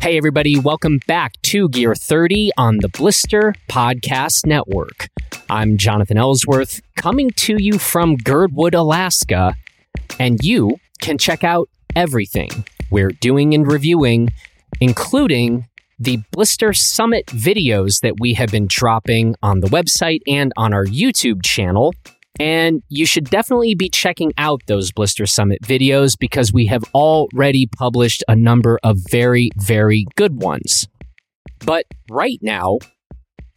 Hey, everybody, welcome back to Gear 30 on the Blister Podcast Network. I'm Jonathan Ellsworth, coming to you from Girdwood, Alaska, and you can check out everything we're doing and reviewing, including the Blister Summit videos that we have been dropping on the website and on our YouTube channel. And you should definitely be checking out those Blister Summit videos because we have already published a number of very, very good ones. But right now,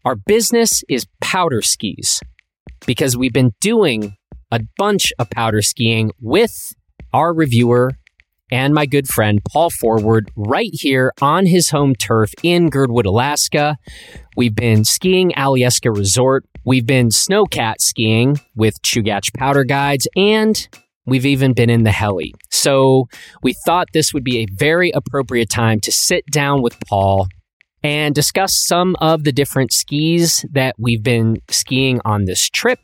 our business is powder skis because we've been doing a bunch of powder skiing with our reviewer and my good friend Paul Forward right here on his home turf in Girdwood, Alaska. We've been skiing Alyeska Resort. We've been snowcat skiing with Chugach Powder Guides, and we've even been in the heli. So we thought this would be a very appropriate time to sit down with Paul and discuss some of the different skis that we've been skiing on this trip,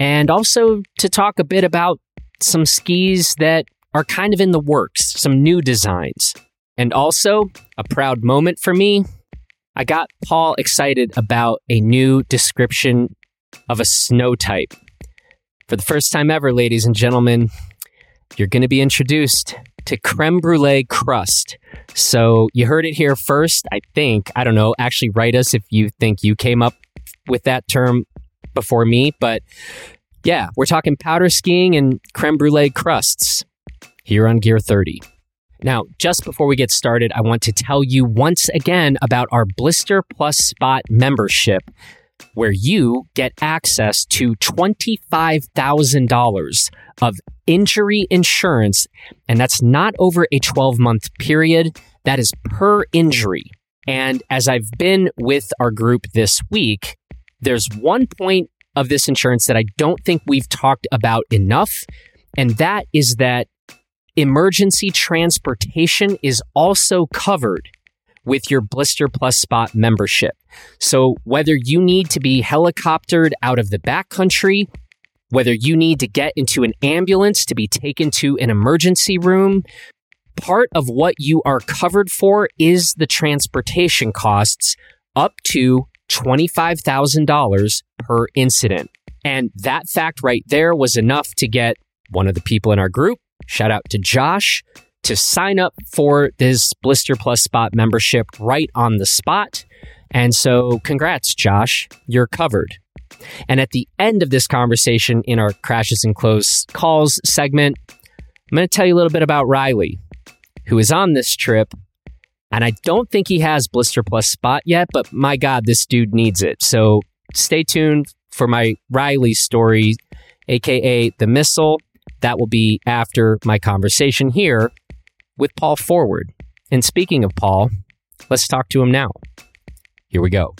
and also to talk a bit about some skis that are kind of in the works, some new designs. And also, a proud moment for me, I got Paul excited about a new description of a snow type. For the first time ever, ladies and gentlemen, you're going to be introduced to creme brulee crust. So you heard it here first, I think. I don't know. Actually, write us if you think you came up with that term before me. But yeah, we're talking powder skiing and creme brulee crusts here on Gear 30. Now, just before we get started, I want to tell you once again about our Blister Plus Spot membership, where you get access to $25,000 of injury insurance. And that's not over a 12 month period, that is per injury. And as I've been with our group this week, there's one point of this insurance that I don't think we've talked about enough. And that is that emergency transportation is also covered with your Blister Plus Spot membership. So whether you need to be helicoptered out of the backcountry, whether you need to get into an ambulance to be taken to an emergency room, part of what you are covered for is the transportation costs up to $25,000 per incident. And that fact right there was enough to get one of the people in our group Shout out to Josh to sign up for this Blister Plus Spot membership right on the spot. And so, congrats, Josh. You're covered. And at the end of this conversation in our Crashes and Close Calls segment, I'm going to tell you a little bit about Riley, who is on this trip. And I don't think he has Blister Plus Spot yet, but my God, this dude needs it. So stay tuned for my Riley story, aka the missile. That will be after my conversation here with Paul Forward. And speaking of Paul, let's talk to him now. Here we go.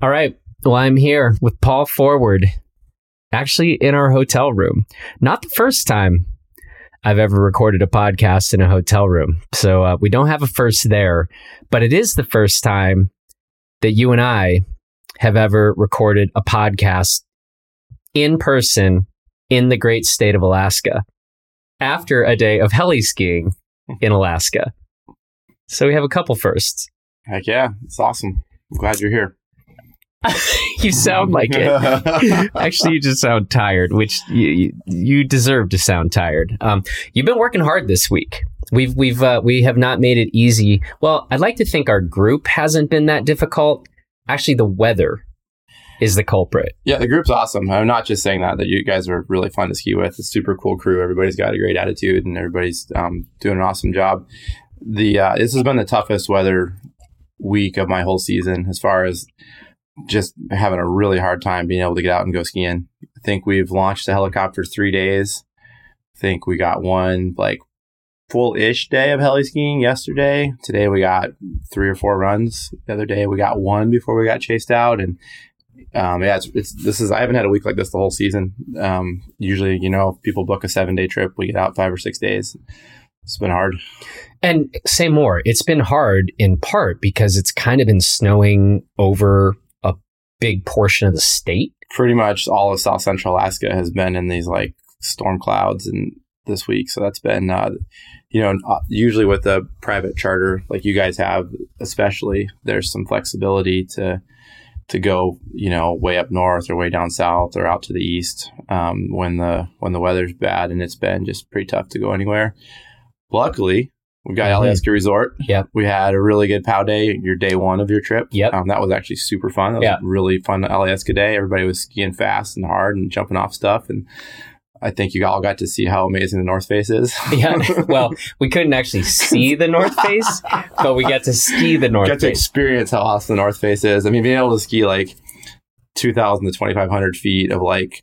All right. Well, I'm here with Paul Forward, actually in our hotel room. Not the first time I've ever recorded a podcast in a hotel room. So uh, we don't have a first there, but it is the first time that you and I have ever recorded a podcast in person in the great state of Alaska after a day of heli skiing in Alaska. So we have a couple firsts. Heck yeah, it's awesome. I'm glad you're here. you sound like it. Actually, you just sound tired, which you, you deserve to sound tired. Um, you've been working hard this week. We've we've uh, we have not made it easy. Well, I'd like to think our group hasn't been that difficult. Actually, the weather is the culprit. Yeah, the group's awesome. I'm not just saying that. That you guys are really fun to ski with. It's super cool crew. Everybody's got a great attitude, and everybody's um, doing an awesome job. The uh, this has been the toughest weather week of my whole season as far as just having a really hard time being able to get out and go skiing. I think we've launched the helicopter three days. I think we got one like full ish day of heli skiing yesterday. Today we got three or four runs. The other day we got one before we got chased out. And um, yeah, it's, it's, this is I haven't had a week like this the whole season. Um, usually, you know, people book a seven day trip, we get out five or six days. It's been hard. And say more. It's been hard in part because it's kind of been snowing over big portion of the state. Pretty much all of South Central Alaska has been in these like storm clouds and this week. So that's been, uh, you know, uh, usually with a private charter like you guys have, especially, there's some flexibility to to go, you know, way up north or way down south or out to the east um, when the when the weather's bad, and it's been just pretty tough to go anywhere. Luckily, we got Mhm. Alyeska Resort. Yep. We had a really good POW day, your day one of your trip. Yep. Um, that was actually super fun. That was a really fun Alaska day. Everybody was skiing fast and hard and jumping off stuff. And I think you all got to see how amazing the North Face is. Yeah. Well, we couldn't actually see the North Face, but we got to ski the North got to Face. experience how awesome the North Face is. I mean, being able to ski like 2,000 to 2,500 feet of like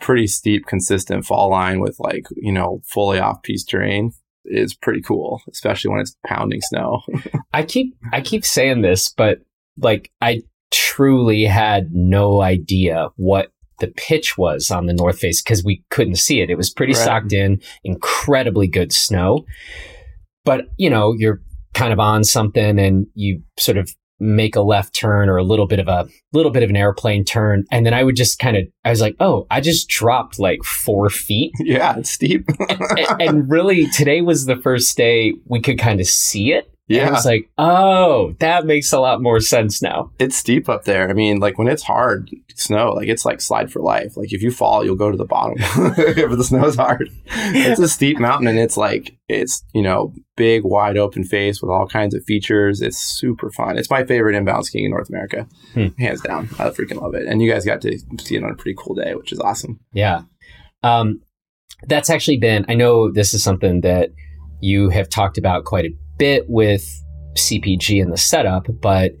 pretty steep, consistent fall line with like, you know, fully off piste terrain is pretty cool, especially when it's pounding snow. I keep I keep saying this, but like I truly had no idea what the pitch was on the North Face because we couldn't see it. It was pretty Right. socked in, incredibly good snow. But you know, you're kind of on something and you sort of make a left turn or a little bit of a little bit of an airplane turn. And then i would just kind of i was like oh i just dropped like four feet. Yeah, it's steep. and, and really today was the first day we could kind of see it and I yeah, was like, oh, that makes a lot more sense now. it's steep up there. I mean, like when it's hard snow, like it's like slide for life. Like if you fall, you'll go to the bottom if the snow's hard. It's a steep mountain and it's like, it's, you know, big, wide open face with all kinds of features. It's super fun. It's my favorite inbound skiing in North America, Hmm. hands down. I freaking love it. And you guys got to see it on a pretty cool day, which is awesome. Yeah. Um, that's actually been, I know this is something that you have talked about quite a bit with CPG and the setup, but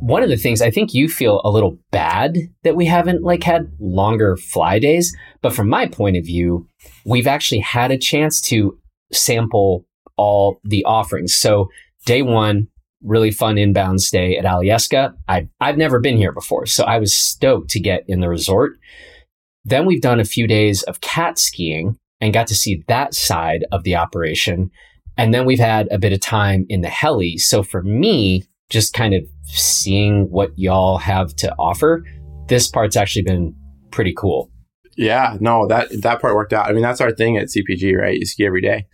one of the things I think you feel a little bad that we haven't like had longer fly days, but from my point of view, we've actually had a chance to sample all the offerings. So day one, really fun inbound stay at Alyeska. I I've never been here before, so I was stoked to get in the resort. Then we've done a few days of cat skiing and got to see that side of the operation. And then we've had a bit of time in the heli. So for me, just kind of seeing what y'all have to offer, this part's actually been pretty cool. Yeah, no, that that part worked out. I mean, that's our thing at CPG, right? You ski every day.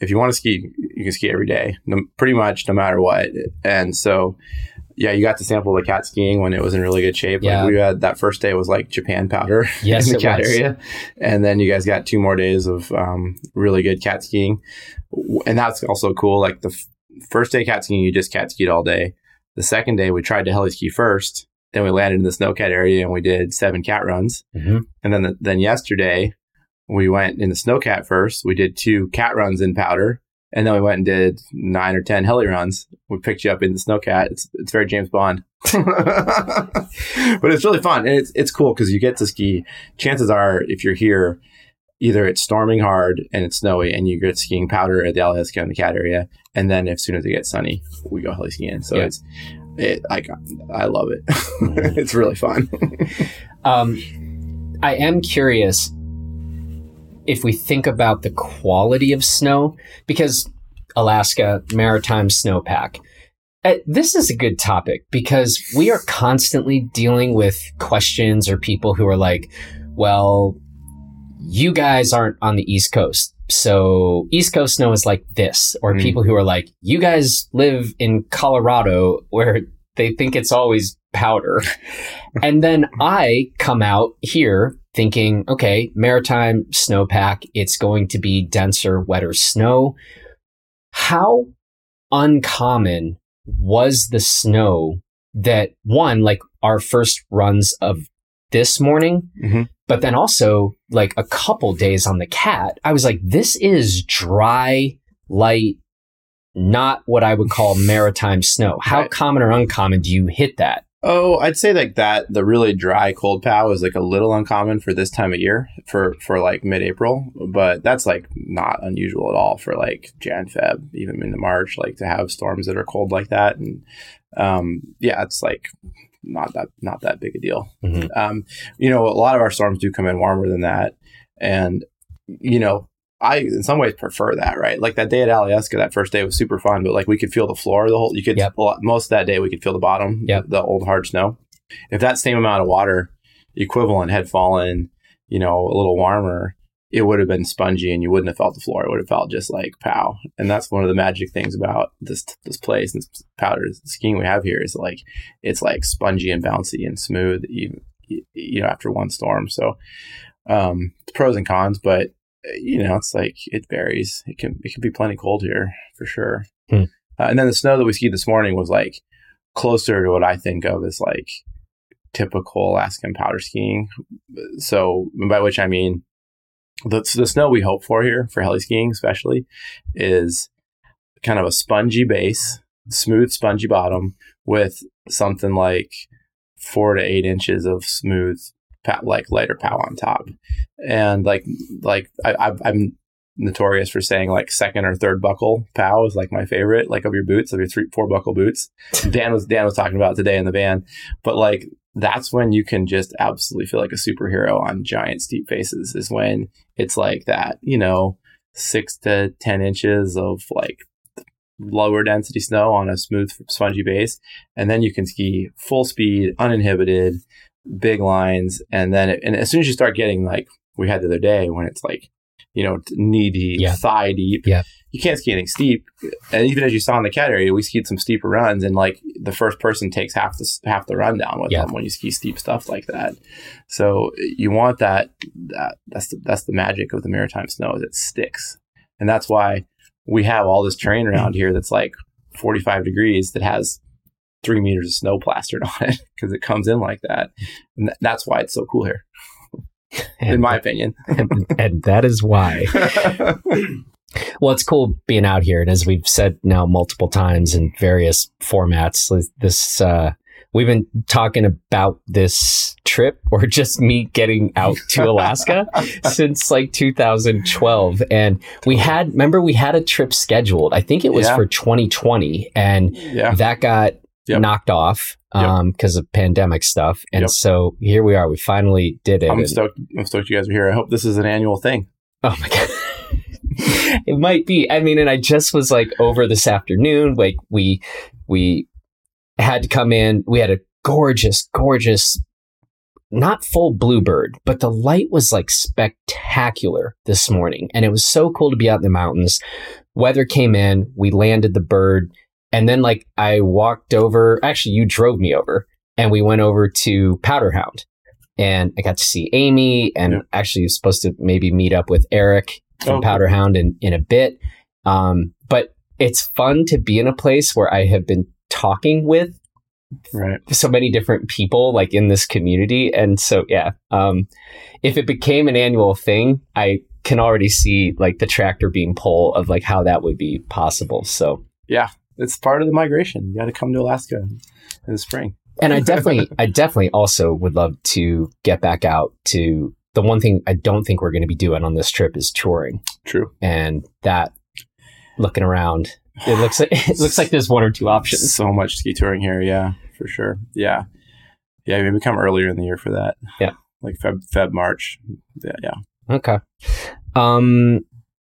If you want to ski, you can ski every day, no, pretty much no matter what. And so, yeah, you got to sample the cat skiing when it was in really good shape. Yeah. Like we had that first day was like Japan powder Yes, in the cat was. area, and then you guys got two more days of um, really good cat skiing, and that's also cool. Like the f- first day cat skiing, you just cat skied all day. The second day, we tried to heli ski first. Then we landed in the snowcat area and we did seven cat runs. Mhm. And then then yesterday we went in the snowcat first. We did two cat runs in powder, and then we went and did nine or ten heli runs. We picked you up in the snowcat. It's it's very James Bond, but it's really fun and it's it's cool because you get to ski. Chances are, if you're here, either it's storming hard and it's snowy, and you get skiing powder at the Alyeska and the cat area, and then as soon as it gets sunny, we go heli skiing. So Yeah. it's it like I love it. it's really fun. Um, I am curious if we think about the quality of snow, because Alaska maritime snowpack. Uh, this is a good topic because we are constantly dealing with questions or people who are like, well, you guys aren't on the East Coast. So East Coast snow is like this, or Mm. people who are like, you guys live in Colorado where they think it's always powder. and then I come out here thinking, okay, maritime snowpack, it's going to be denser, wetter snow. How uncommon was the snow that one, like our first runs of this morning, Mhm. but then also like a couple days on the cat, I was like, this is dry, light, not what I would call maritime snow. How Right. common or uncommon do you hit that? Oh, I'd say like that. The really dry cold pow is like a little uncommon for this time of year for for like mid April, but that's like not unusual at all for like Jan Feb, even into March, like to have storms that are cold like that. And um, yeah, it's like not that not that big a deal. Mhm. Um, you know, a lot of our storms do come in warmer than that, and you know. I, in some ways, prefer that, right? Like that day at Alyeska, that first day was super fun, but like we could feel the floor the whole, you could, Yep. lot- most of that day we could feel the bottom, Yep. the old hard snow. if that same amount of water equivalent had fallen, you know, a little warmer, it would have been spongy and you wouldn't have felt the floor. It would have felt just like pow. And that's one of the magic things about this this place and powder skiing we have here is like it's like spongy and bouncy and smooth even you know after one storm. So um pros and cons, but you know, it's like it varies. It can it can be plenty cold here for sure. Hmm. Uh, and then the snow that we skied this morning was like closer to what I think of as like typical Alaskan powder skiing. So by which I mean the, the snow we hope for here for heli skiing especially is kind of a spongy base, smooth spongy bottom with something like four to eight inches of smooth like lighter pow on top, and like like I, I'm notorious for saying like second or third buckle pow is like my favorite, like of your boots, of your three four buckle boots. Dan was Dan was talking about today in the van, but like that's when you can just absolutely feel like a superhero on giant steep faces. Is when it's like that, you know, six to ten inches of like lower density snow on a smooth spongy base, and then you can ski full speed, uninhibited big lines, and then it, and as soon as you start getting like we had the other day when it's like you know knee deep, yeah. thigh deep, yeah. You can't ski anything steep. And even as you saw in the cat area, we skied some steeper runs, and like the first person takes half the half the run down with yeah. them when you ski steep stuff like that. So you want that that that's the, that's the magic of the maritime snow is it sticks, and that's why we have all this terrain around here that's like 45 degrees that has three meters of snow plastered on it because it comes in like that. And th- that's why it's so cool here, and, in my opinion. and, and that is why. well, it's cool being out here. And as we've said now multiple times in various formats, this, uh, we've been talking about this trip or just me getting out to Alaska since like 2012. And we had, remember, we had a trip scheduled. I think it was yeah. for 2020. And yeah. that got yep. knocked off um because yep. of pandemic stuff and yep. so here we are we finally did it i'm stoked i'm stoked you guys are here i hope this is an annual thing oh my god it might be i mean and i just was like over this afternoon like we we had to come in we had a gorgeous gorgeous not full bluebird, but the light was like spectacular this morning. And it was so cool to be out in the mountains. Weather came in, we landed the bird. And then like I walked over, actually you drove me over and we went over to Powderhound and I got to see Amy and yeah. actually was supposed to maybe meet up with Eric from oh, Powderhound in, in a bit. Um, but it's fun to be in a place where I have been talking with right. so many different people like in this community. And so, yeah, um, if it became an annual thing, I can already see like the tractor beam pull of like how that would be possible. So yeah, it's part of the migration. You got to come to Alaska in the spring. and I definitely, I definitely also would love to get back out to the one thing I don't think we're going to be doing on this trip is touring. True. And that looking around, it looks like it looks like there's one or two options. So much ski touring here, yeah, for sure. Yeah, yeah. Maybe come earlier in the year for that. Yeah, like Feb, Feb, March. Yeah, yeah. Okay. Um,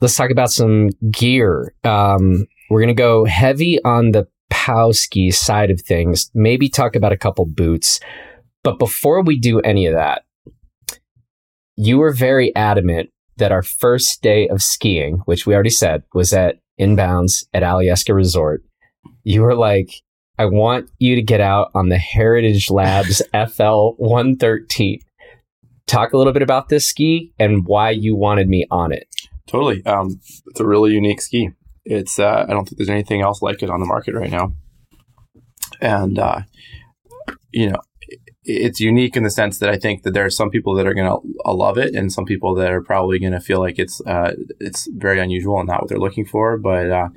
let's talk about some gear. Um, we're going to go heavy on the Powski side of things, maybe talk about a couple boots. But before we do any of that, you were very adamant that our first day of skiing, which we already said was at inbounds at Alyeska Resort, you were like, I want you to get out on the Heritage Labs FL 113. Talk a little bit about this ski and why you wanted me on it. Totally. Um, it's a really unique ski. It's uh, I don't think there's anything else like it on the market right now, and uh, you know it's unique in the sense that I think that there are some people that are going to uh, love it, and some people that are probably going to feel like it's uh, it's very unusual and not what they're looking for. But uh,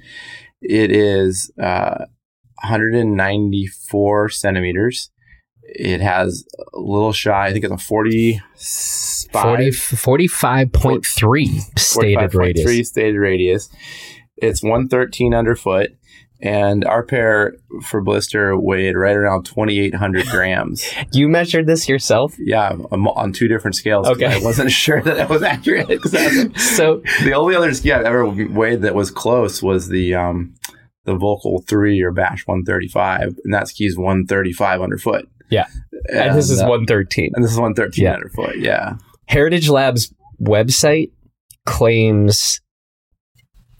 it is uh, 194 centimeters. It has a little shy. I think it's a 40, 40 45.3 stated 45. radius. 3 stated radius. It's 113 underfoot. And our pair for blister weighed right around 2,800 grams. you measured this yourself? Yeah, on two different scales. Okay. I wasn't sure that it was accurate. so the only other ski I've ever weighed that was close was the um, the Volkl 3 or Bash 135. And that ski's 135 underfoot. Yeah. and, this is uh, 113. and this is one thirteen hundred underfoot Yeah, Heritage Labs website claims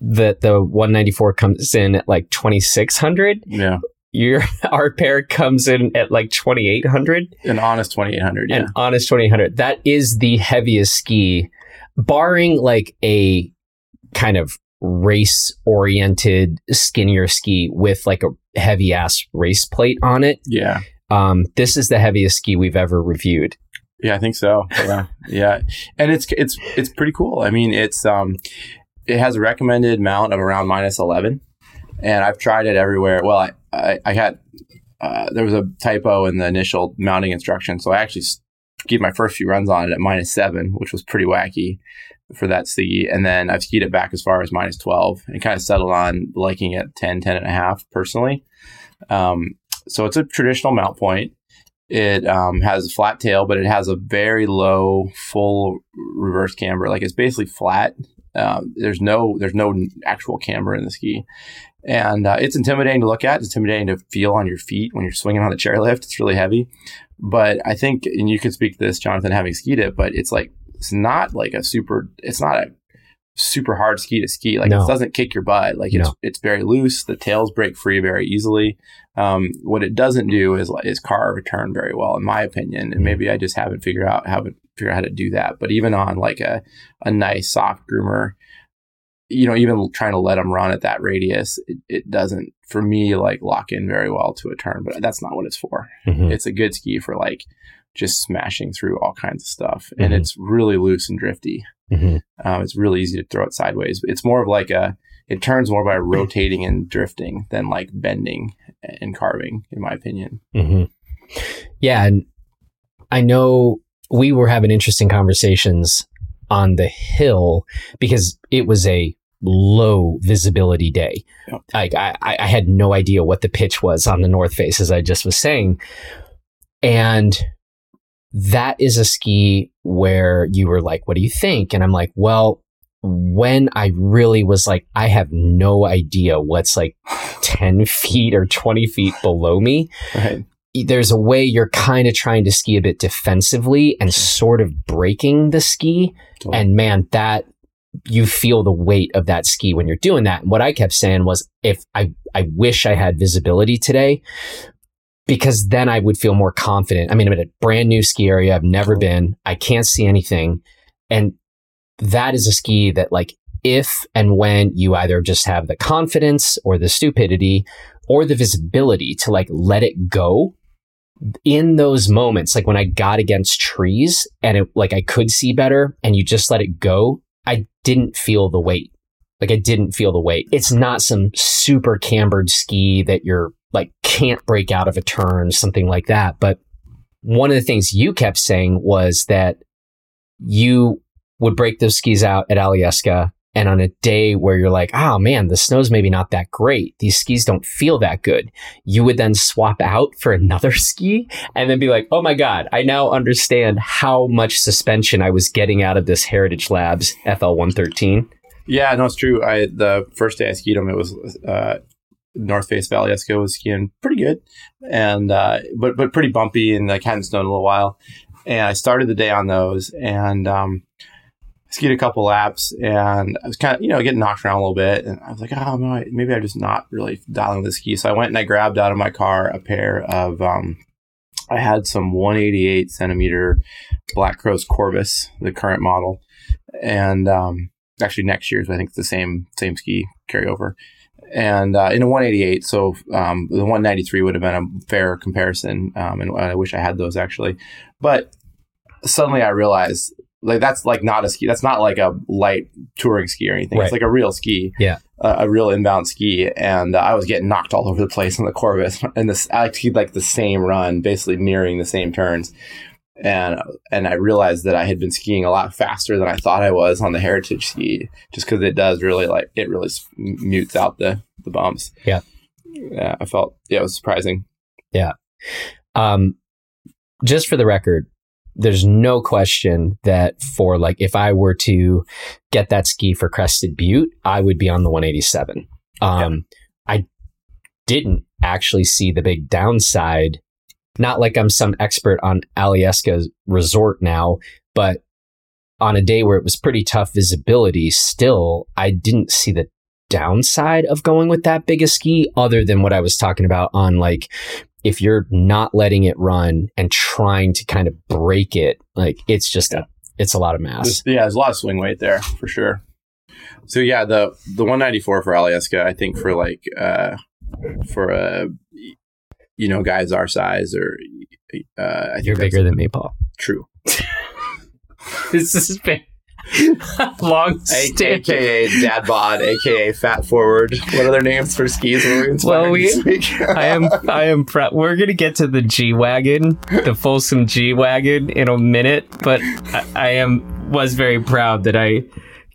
that the 194 comes in at like 2600. yeah, Your our pair comes in at like 2800 an honest twenty eight hundred. Yeah, and honest 2800. That is the heaviest ski barring like a kind of race oriented skinnier ski with like a heavy ass race plate on it. yeah, Um this is the heaviest ski we've ever reviewed. yeah. I think so. Yeah, yeah, and it's it's it's pretty cool. I mean, it's um, it has a recommended mount of around minus eleven, and I've tried it everywhere. Well, I I, I had uh, there was a typo in the initial mounting instruction, so I actually skied my first few runs on it at minus seven, which was pretty wacky for that ski. And then I've skied it back as far as minus 12 and kind of settled on liking it 10, 10 and a half personally. Um, so it's a traditional mount point. It um, has a flat tail, but it has a very low full reverse camber. Like it's basically flat. Um, there's no there's no actual camber in the ski, and uh, it's intimidating to look at. It's intimidating to feel on your feet when you're swinging on the chairlift. It's really heavy, but I think, and you could speak to this, Jonathan, having skied it, but it's like it's not like a super. It's not a super hard ski to ski. Like No. it doesn't kick your butt. Like it's No. it's very loose. The tails break free very easily. Um, what it doesn't do is is car return very well, in my opinion. And Mhm. maybe I just haven't figured out haven't figured out how to do that. But even on like a a nice soft groomer, you know, even trying to let them run at that radius, it, it doesn't for me like lock in very well to a turn. But that's not what it's for. Mhm. It's a good ski for like just smashing through all kinds of stuff, and Mhm. it's really loose and drifty. Mhm. Um, it's really easy to throw it sideways. It's more of like a, it turns more by rotating and drifting than like bending and carving, in my opinion. hmm Yeah, and I know we were having interesting conversations on the hill because it was a low visibility day. Like I, I I had no idea what the pitch was on the north face, as I just was saying, and that is a ski where you were like, "What do you think?" And I'm like, "Well." When I really was like, I have no idea what's like 10 feet or 20 feet below me Right. There's a way you're kind of trying to ski a bit defensively and sort of breaking the ski. Totally. And man, that you feel the weight of that ski when you're doing that. And what I kept saying was, if I, I wish I had visibility today because then I would feel more confident. I mean, I'm in a brand new ski area. I've never been. I can't see anything. And that is a ski that like, if and when you either just have the confidence or the stupidity or the visibility to like let it go in those moments, like when I got against trees and it like I could see better and you just let it go, I didn't feel the weight. Like I didn't feel the weight. It's not some super cambered ski that you're like can't break out of a turn, something like that. But one of the things you kept saying was that you would break those skis out at Alyeska and on a day where you're like, oh man, the snow's maybe not that great. These skis don't feel that good. You would then swap out for another ski and then be like, oh my God, I now understand how much suspension I was getting out of this Heritage Labs FL 113. Yeah, no, it's true. I the first day I skied them, it was uh, North Face Valley Esco was skiing pretty good, and uh, but but pretty bumpy, and like hadn't snowed in a little while. And I started the day on those, and um, skied a couple laps, and I was kind of you know getting knocked around a little bit, and I was like, oh maybe I'm just not really dialing the ski. So I went and I grabbed out of my car a pair of um, I had some 188 centimeter Black Crows Corvus, the current model, and um, actually next year's I think it's the same same ski carryover, and uh, in a 188. So um, the 193 would have been a fair comparison, um, and I wish I had those actually, but suddenly I realized like that's like not a ski. That's not like a light touring ski or anything. Right. It's like a real ski. Yeah. A, a real inbound ski, and uh, I was getting knocked all over the place on the Corvus, and this I skied like the same run, basically mirroring the same turns, and and I realized that I had been skiing a lot faster than I thought I was on the Heritage ski, just because it does really like it really mutes out the the bumps. Yeah. yeah. I felt yeah, it was surprising. Yeah. Um, just for the record, there's no question that for like, if I were to get that ski for Crested Butte, I would be on the 187. Um, I didn't actually see the big downside not like I'm some expert on Alyeska resort now, but on a day where it was pretty tough visibility, still, I didn't see the downside of going with that big a ski other than what I was talking about on like, if you're not letting it run and trying to kind of break it, like it's just a, it's a lot of mass. Yeah, there's a lot of swing weight there for sure. So yeah, the the 194 for Alyeska, I think for like uh for a you know guys our size or uh I think You're bigger than me, Paul. true. This is been long stand. AKA dad bod, AKA fat forward. What other names for skis were we Well, we- I am I am pre- we're gonna get to the G wagon, the Folsom G wagon in a minute, but I, I am was very proud that I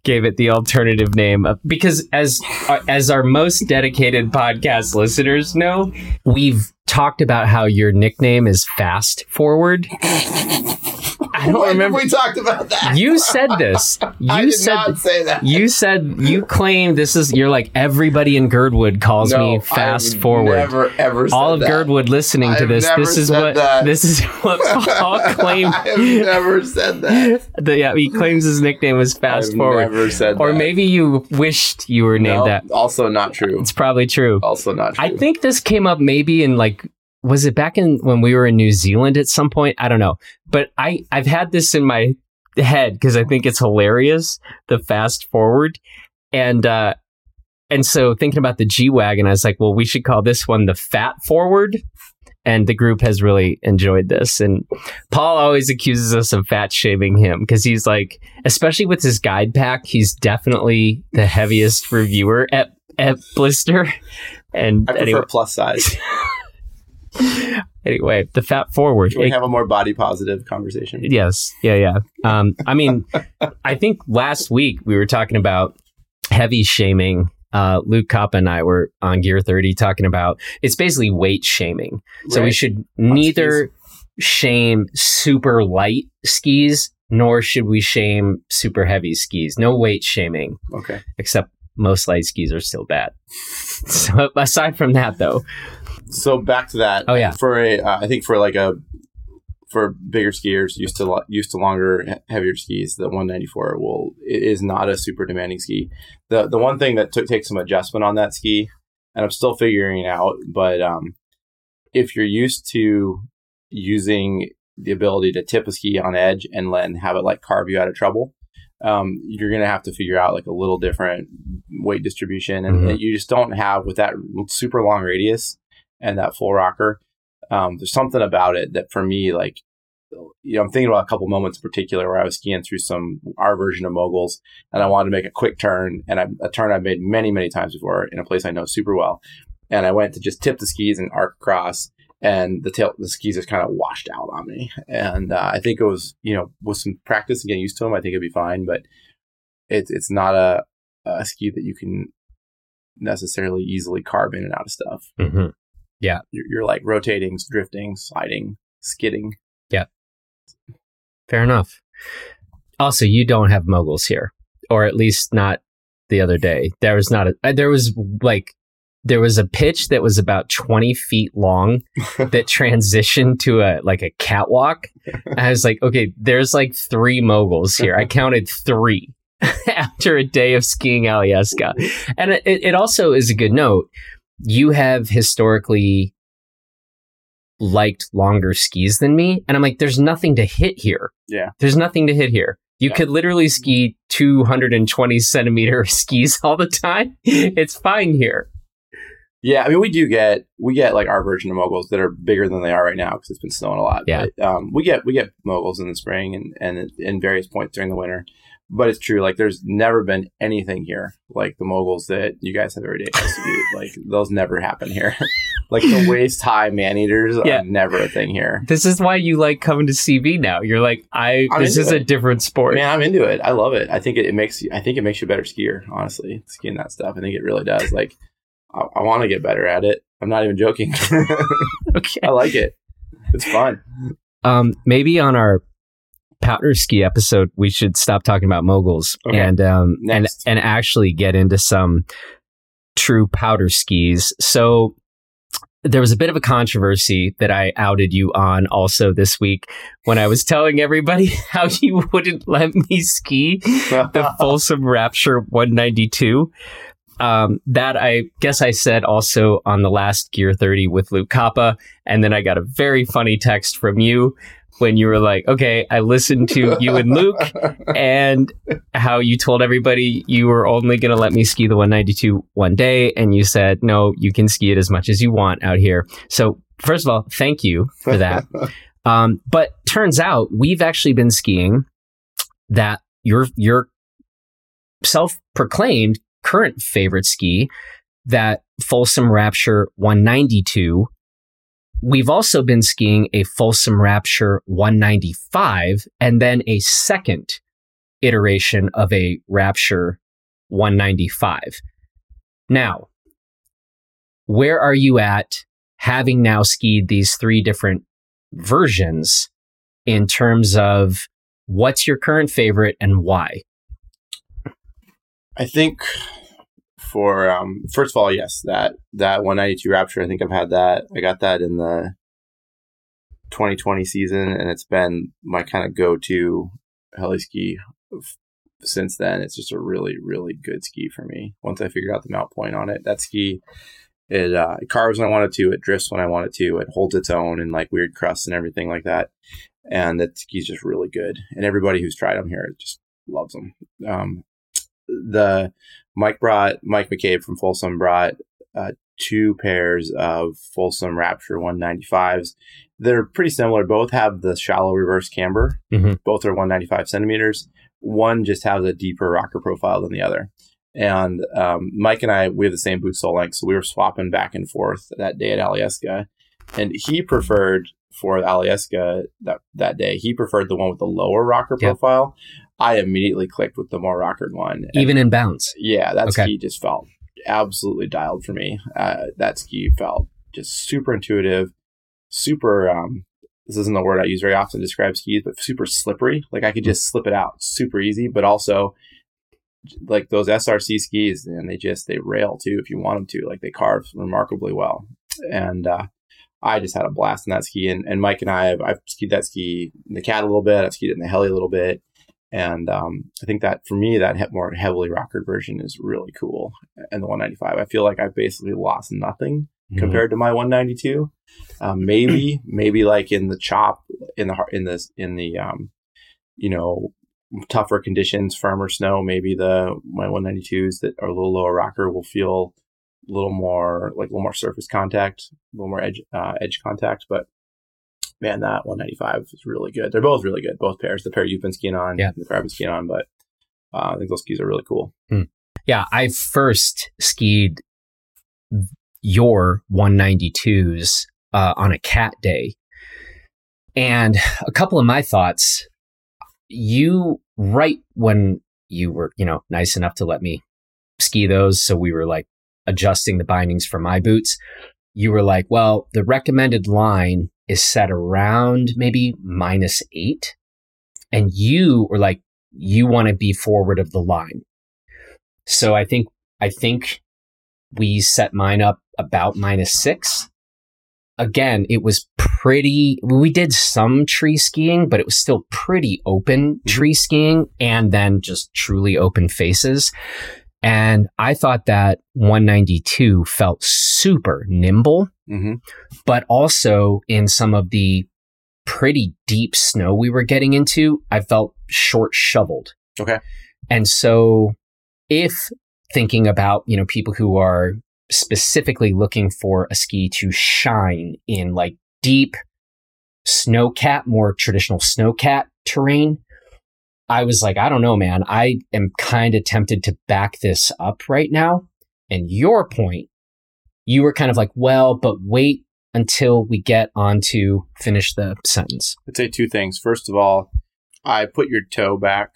gave it the alternative name of, because as uh, as our most dedicated podcast listeners know, we've talked about how your nickname is Fast Forward. I don't When remember. we talked about that. You said this. You I did said not say that. you said you claim this is you're like everybody in Girdwood calls No, me fast forward. Never ever said All of that. Girdwood listening to I've this, never this is what that. this is what Paul claimed. I've never said that. The- yeah, he claims his nickname was Fast I've Forward, never said or that. maybe you wished you were named No, that. Also not true. It's probably true. Also not true. I think this came up maybe in like was it back in when we were in New Zealand at some point? I don't know. But I I've had this in my head because I think it's hilarious, the fast forward. And uh and so thinking about the G Wagon, I was like, well, we should call this one the fat forward. And the group has really enjoyed this. And Paul always accuses us of fat shaming him because he's like, especially with his guide pack, he's definitely the heaviest reviewer at, at Blister. And I prefer anyway, plus size. anyway, the fat forward. Can we It- have a more body positive conversation? yes, yeah, yeah. Um, I mean, I think last week we were talking about heavy shaming. Uh, Luke Koppa and I were on Gear 30 talking about it's basically weight shaming. So we should neither shame super light skis nor should we shame super heavy skis. No weight shaming, Okay. except most light skis are still bad. So aside from that, though, So back to that. Oh, yeah. For a, uh, I think for like a, for bigger skiers used to lo- used to longer, heavier skis, the 194 will it is not a super demanding ski. The the one thing that took takes some adjustment on that ski, and I'm still figuring it out, but um, if you're used to using the ability to tip a ski on edge and then have it like carve you out of trouble, um, you're gonna have to figure out like a little different weight distribution, and Mhm. you just don't have with that super long radius and that full rocker. Um, there's something about it that for me, like, you know, I'm thinking about a couple moments in particular where I was skiing through some our version of moguls, and I wanted to make a quick turn, and I, a turn I've made many, many times before in a place I know super well, and I went to just tip the skis and arc across, and the tail, the skis just kind of washed out on me, and uh, I think it was, you know, with some practice and getting used to them, I think it'd be fine, but it's it's not a a ski that you can necessarily easily carve in and out of stuff Mhm. you're, you're like rotating, drifting, sliding, skidding. Yeah. Fair enough. Also, you don't have moguls here, or at least not the other day. There was not a. uh, There was like there was a pitch that was about twenty feet long that transitioned to a like a catwalk. I was like, okay, there's like three moguls here. I counted three after a day of skiing Alyeska, and it, it also is a good note. You have historically liked longer skis than me. And I'm like, there's nothing to hit here. Yeah. There's nothing to hit here. You Yeah. could literally ski 220 centimeter skis all the time. It's fine here. Yeah, I mean, we do get we get like our version of moguls that are bigger than they are right now because it's been snowing a lot. Yeah. But, um, we get we get moguls in the spring and and in various points during the winter. But it's true, like there's never been anything here like the moguls that you guys have every day. Like those never happen here. like the waist high man eaters Yeah. are never a thing here. This is why you like coming to CB now. You're like, I, I'm this is a different sport. Man, I'm into it. I love it. I think it, it makes you, I think it makes you a better skier. Honestly, skiing that stuff, I think it really does. Like, I, I want to get better at it. I'm not even joking. Okay. I like it. It's fun. Um, maybe on our powder ski episode, we should stop talking about moguls Okay. and um and and actually get into some true powder skis. So there was a bit of a controversy that I outed you on also this week when I was telling everybody how you wouldn't let me ski the Folsom Rapture 192. Um, that I guess I said also on the last Gear 30 with Luke Koppa. And then I got a very funny text from you when you were like, okay, I listened to you and Luke and how you told everybody you were only going to let me ski the 192 one day. And you said, no, you can ski it as much as you want out here. So, first of all, thank you for that. um, but turns out we've actually been skiing that your, your self proclaimed current favorite ski, that Folsom Rapture 192 We've also been skiing a Folsom Rapture 195 and then a second iteration of a Rapture 195. Now, where are you at having now skied these three different versions in terms of what's your current favorite and why? I think for um, first of all, yes, that that 192 Rapture. I think I've had that. I got that in the 2020 season, and it's been my kind of go-to heli ski since then. It's just a really, really good ski for me. Once I figured out the mount point on it, that ski it uh, carves when I want it to, it drifts when I want it to, it holds its own and like weird crusts and everything like that. And that ski's just really good. And everybody who's tried them here just loves them. Um, the Mike brought Mike McCabe from Folsom brought uh, two pairs of Folsom Rapture 195s. They're pretty similar. Both have the shallow reverse camber. Mm-hmm. Both are 195 centimeters. One just has a deeper rocker profile than the other. And um, Mike and I, we have the same boot sole length, so we were swapping back and forth that day at Alyeska. And he preferred for Alyeska that that day, he preferred the one with the lower rocker yep. profile. I immediately clicked with the more rockered one. And Even in bounce. Yeah, that okay. ski just felt absolutely dialed for me. Uh, that ski felt just super intuitive, super. Um, this isn't the word I use very often to describe skis, but super slippery. Like I could just slip it out super easy, but also like those SRC skis, and they just they rail too if you want them to. Like they carve remarkably well, and uh, I just had a blast in that ski. And, and Mike and I have I've skied that ski in the cat a little bit. I've skied it in the heli a little bit. And um, I think that for me, that more heavily rockered version is really cool. And the 195, I feel like I've basically lost nothing mm-hmm. compared to my 192. Um, maybe, maybe like in the chop, in the in this in the um, you know tougher conditions, firmer snow, maybe the my 192s that are a little lower rocker will feel a little more like a little more surface contact, a little more edge uh, edge contact. But man, that 195 is really good. They're both really good, both pairs. The pair you've been skiing on, yeah. the pair I've been skiing on, but uh, I think those skis are really cool. Hmm. Yeah, I first skied your 192s uh, on a cat day. And a couple of my thoughts, you, right when you were, you know, nice enough to let me ski those. So we were like adjusting the bindings for my boots. You were like, well, the recommended line is set around maybe minus eight. And you were like, you want to be forward of the line. So I think, I think we set mine up about minus six. Again, it was pretty, we did some tree skiing, but it was still pretty open mm-hmm. tree skiing and then just truly open faces. And I thought that 192 felt super nimble, mm-hmm. but also in some of the pretty deep snow we were getting into, I felt short shoveled. Okay. And so if thinking about, you know, people who are specifically looking for a ski to shine in like deep snowcat, more traditional snowcat terrain, I was like, I don't know, man. I am kind of tempted to back this up right now. And your point, you were kind of like, well, but wait until we get on to finish the sentence. I'd say two things. First of all, I put your toe back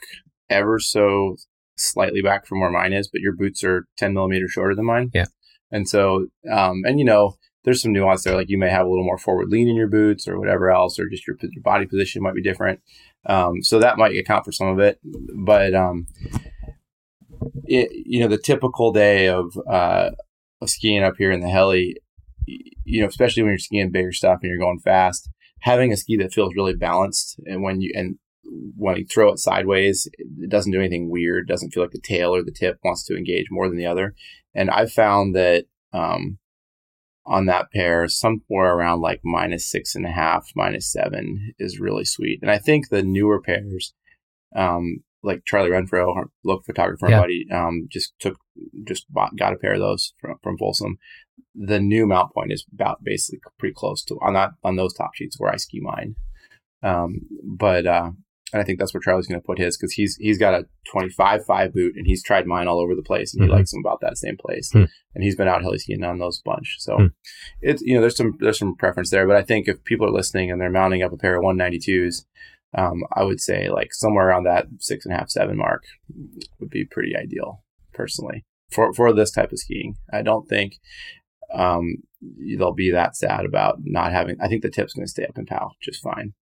ever so slightly back from where mine is, but your boots are 10 millimeters shorter than mine. Yeah. And so, um, and you know, there's some nuance there. Like you may have a little more forward lean in your boots or whatever else, or just your, your body position might be different. Um, so that might account for some of it. But, um, it, you know, the typical day of, uh, skiing up here in the heli, you know, especially when you're skiing bigger stuff and you're going fast, having a ski that feels really balanced and when you and when you throw it sideways, it doesn't do anything weird. Doesn't feel like the tail or the tip wants to engage more than the other. And I've found that um, on that pair, somewhere around like minus six and a half, minus seven is really sweet. And I think the newer pairs, um, like Charlie Renfro, our local photographer yeah. buddy, um, just took, just bought, got a pair of those from, from Folsom. The new mount point is about basically pretty close to on that on those top sheets where I ski mine. Um, but uh, and I think that's where Charlie's going to put his because he's he's got a 25 5 boot and he's tried mine all over the place and he mm-hmm. likes them about that same place mm-hmm. and he's been out heli skiing on those bunch so mm-hmm. it's you know there's some there's some preference there but I think if people are listening and they're mounting up a pair of 192s um, I would say like somewhere around that six and a half seven mark would be pretty ideal personally for for this type of skiing I don't think um, they'll be that sad about not having I think the tip's going to stay up in POW just fine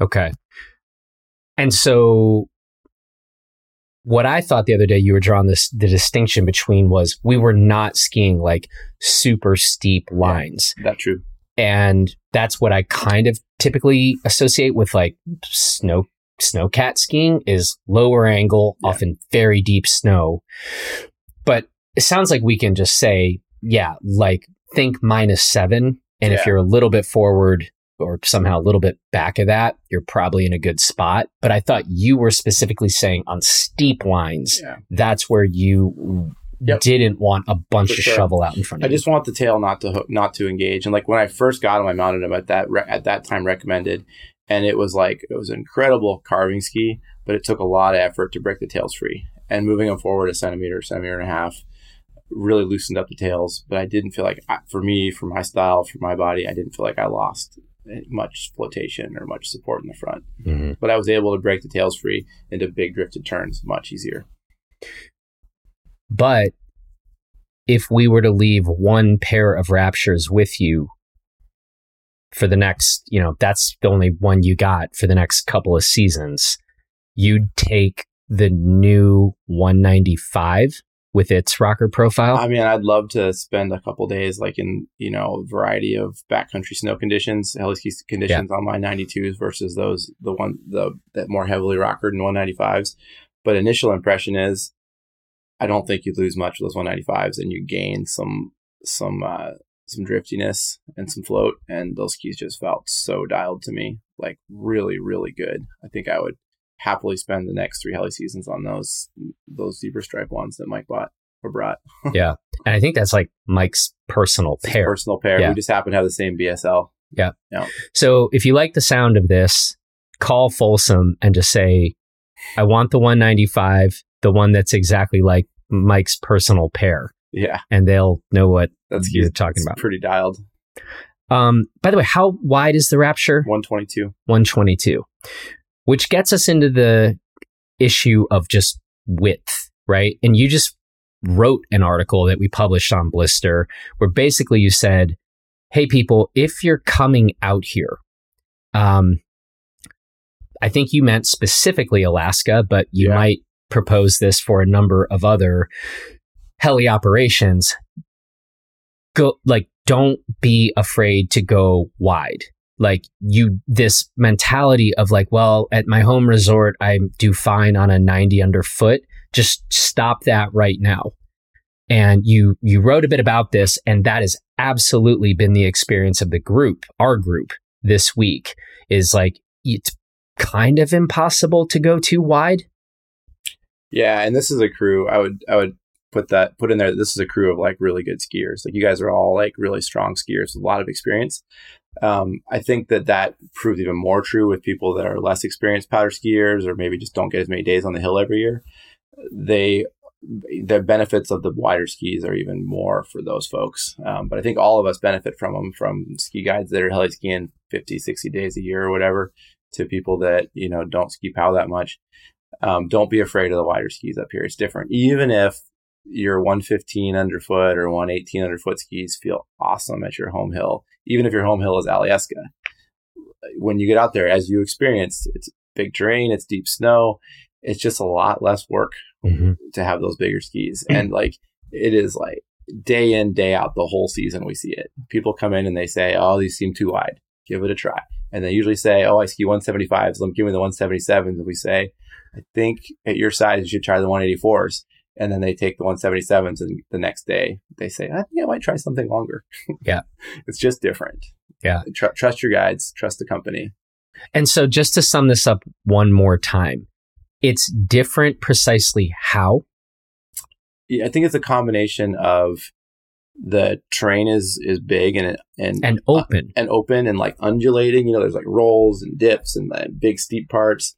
okay and so what I thought the other day you were drawing this the distinction between was we were not skiing like super steep lines. Yeah, that's true. And that's what I kind of typically associate with like snow snowcat skiing is lower angle, yeah. often very deep snow. But it sounds like we can just say, yeah, like think minus seven. And yeah. if you're a little bit forward, or somehow a little bit back of that, you're probably in a good spot. But I thought you were specifically saying on steep lines, yeah. that's where you yep. didn't want a bunch of shovel out in front of I you. I just want the tail not to not to engage. And like when I first got him, I mounted him at that at that time recommended, and it was like it was an incredible carving ski, but it took a lot of effort to break the tails free. And moving them forward a centimeter, centimeter and a half, really loosened up the tails. But I didn't feel like, for me, for my style, for my body, I didn't feel like I lost much flotation or much support in the front. Mm-hmm. But I was able to break the tails free into big drifted turns much easier. But if we were to leave one pair of Raptures with you for the next, you know, that's the only one you got for the next couple of seasons, you'd take the new 195 with its rocker profile? I mean, I'd love to spend a couple days like in, you know, a variety of backcountry snow conditions, heli conditions yeah. on my 92s versus those, the one, the, that more heavily rockered in 195s. But initial impression is I don't think you'd lose much of those 195s and you gain some, some, uh, some driftiness and some float. And those skis just felt so dialed to me, like really, really good. I think I would happily spend the next three heli seasons on those those zebra stripe ones that Mike bought or brought. yeah, and I think that's like Mike's personal pair. Personal pair. Yeah. We just happen to have the same BSL. Yeah. yeah. So if you like the sound of this, call Folsom and just say, "I want the 195, the one that's exactly like Mike's personal pair." Yeah, and they'll know what that's you're talking about. Pretty dialed. Um, by the way, how wide is the Rapture? 122. 122 which gets us into the issue of just width, right? And you just wrote an article that we published on Blister where basically you said, Hey, people, if you're coming out here, um, I think you meant specifically Alaska, but you yeah. might propose this for a number of other heli operations. Go, like, don't be afraid to go wide like you this mentality of like well at my home resort i do fine on a 90 underfoot. Just stop that right now. And you you wrote a bit about this and that has absolutely been the experience of the group our group this week is like it's kind of impossible to go too wide. Yeah and this is a crew i would i would put that put in there this is a crew of like really good skiers. Like you guys are all like really strong skiers with a lot of experience um, I think that that proves even more true with people that are less experienced powder skiers or maybe just don't get as many days on the hill every year. They the benefits of the wider skis are even more for those folks. Um, but I think all of us benefit from them from ski guides that are heli skiing 50, 60 days a year or whatever to people that, you know, don't ski POW that much. Um, don't be afraid of the wider skis up here. It's different. Even if your 115 underfoot or 118 underfoot skis feel awesome at your home hill, even if your home hill is Alyeska. When you get out there, as you experience, it's big terrain, it's deep snow, it's just a lot less work mm-hmm. to have those bigger skis. And like, it is like, day in, day out, the whole season, we see it. People come in and they say, "Oh, these seem too wide. Give it a try." And they usually say, "Oh, I ski 175s. Let me give me the 177s." And we say, "I think at your size, you should try the 184s." And then they take the 177s, and the next day they say, "I think I might try something longer." Yeah, it's just different. Yeah, Tr- trust your guides, trust the company. And so, just to sum this up one more time, it's different precisely how. Yeah, I think it's a combination of the terrain is is big and and and open uh, and open and like undulating. You know, there's like rolls and dips and like big steep parts,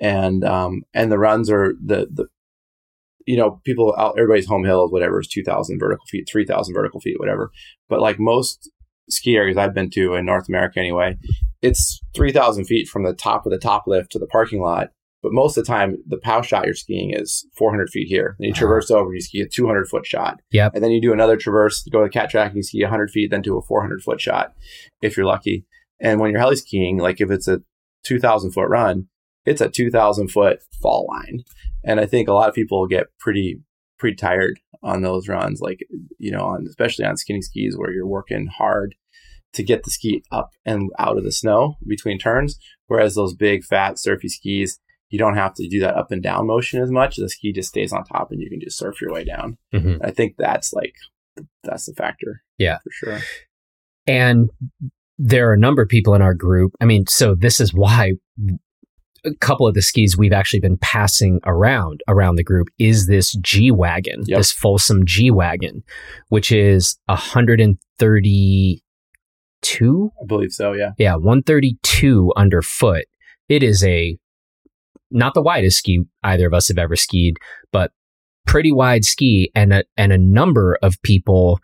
and um and the runs are the the you know people out everybody's home hill is whatever is two thousand vertical feet, three thousand vertical feet, whatever. But like most ski areas I've been to in North America anyway, it's three thousand feet from the top of the top lift to the parking lot, but most of the time, the POW shot you're skiing is 400 feet here. Then you uh-huh. traverse over, and you ski a 200 foot shot. Yep. And then you do another traverse, go to the cat track, and you ski 100 feet, then do a 400 foot shot if you're lucky. And when you're heli skiing, like if it's a 2,000 foot run, it's a 2,000 foot fall line. And I think a lot of people get pretty, pretty tired on those runs, like, you know, on, especially on skinny skis where you're working hard to get the ski up and out of the snow between turns. Whereas those big, fat, surfy skis, you don't have to do that up and down motion as much. The ski just stays on top and you can just surf your way down. Mm-hmm. I think that's like, that's the factor. Yeah. For sure. And there are a number of people in our group. I mean, so this is why a couple of the skis we've actually been passing around around the group is this G wagon, yep. this Folsom G wagon, which is 132. I believe so. Yeah. Yeah, 132 underfoot. It is a not the widest ski either of us have ever skied, but pretty wide ski. And a, and a number of people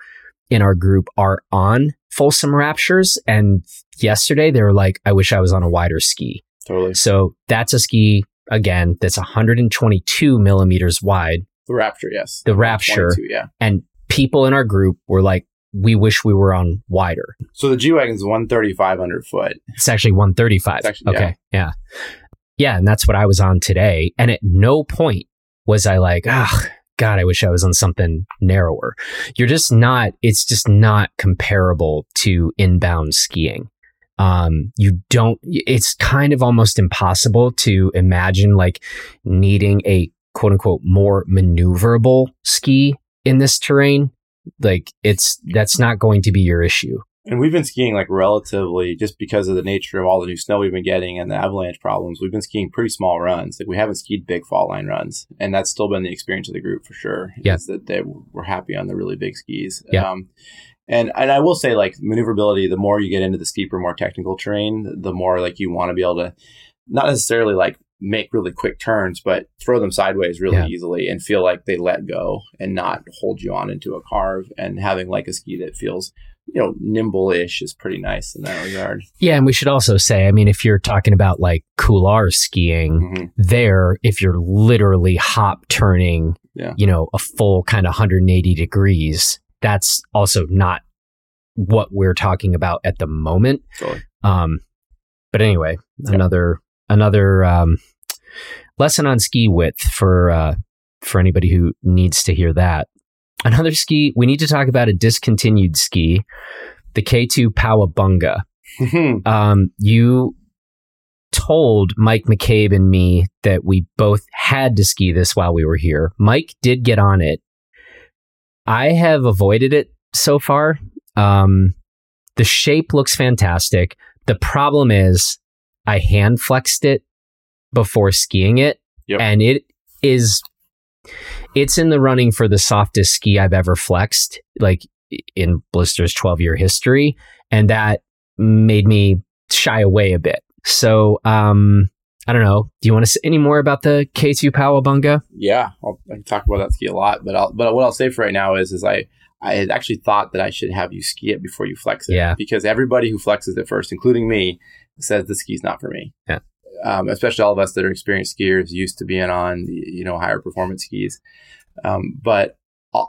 in our group are on Folsom Raptures. And yesterday they were like, I wish I was on a wider ski. Totally. So that's a ski, again, that's 122 millimeters wide. The Rapture, yes. The Rapture. Yeah. And people in our group were like, we wish we were on wider. So the G Wagon's 135 foot. It's actually 135. It's actually, okay. Yeah. yeah. Yeah, and that's what I was on today. And at no point was I like, ah, God, I wish I was on something narrower. You're just not, it's just not comparable to inbound skiing. Um, you don't, it's kind of almost impossible to imagine like needing a quote unquote more maneuverable ski in this terrain. Like it's, that's not going to be your issue. And we've been skiing like relatively just because of the nature of all the new snow we've been getting and the avalanche problems. We've been skiing pretty small runs. Like we haven't skied big fall line runs, and that's still been the experience of the group for sure. Yeah, that they were happy on the really big skis. Yeah. Um, and and I will say like maneuverability. The more you get into the steeper, more technical terrain, the more like you want to be able to not necessarily like make really quick turns, but throw them sideways really yeah. easily and feel like they let go and not hold you on into a carve and having like a ski that feels you know, nimble-ish is pretty nice in that regard. Yeah, and we should also say, I mean, if you're talking about like couloir skiing, mm-hmm. there, if you're literally hop turning, yeah. you know, a full kind of 180 degrees, that's also not what we're talking about at the moment. Totally. Um, but anyway, another another um, lesson on ski width for uh, for anybody who needs to hear that. Another ski, we need to talk about a discontinued ski, the K2 Powabunga. um, you told Mike McCabe and me that we both had to ski this while we were here. Mike did get on it. I have avoided it so far. Um, the shape looks fantastic. The problem is I hand flexed it before skiing it, yep. and it is it's in the running for the softest ski I've ever flexed, like in Blister's 12 year history. And that made me shy away a bit. So, um, I don't know. Do you want to say any more about the K2 Powabunga? Yeah, I'll, I can talk about that ski a lot, but I'll, but what I'll say for right now is, is I, I had actually thought that I should have you ski it before you flex it. Yeah. Because everybody who flexes it first, including me, says the ski's not for me. Yeah um, especially all of us that are experienced skiers, used to being on you know higher performance skis. Um, but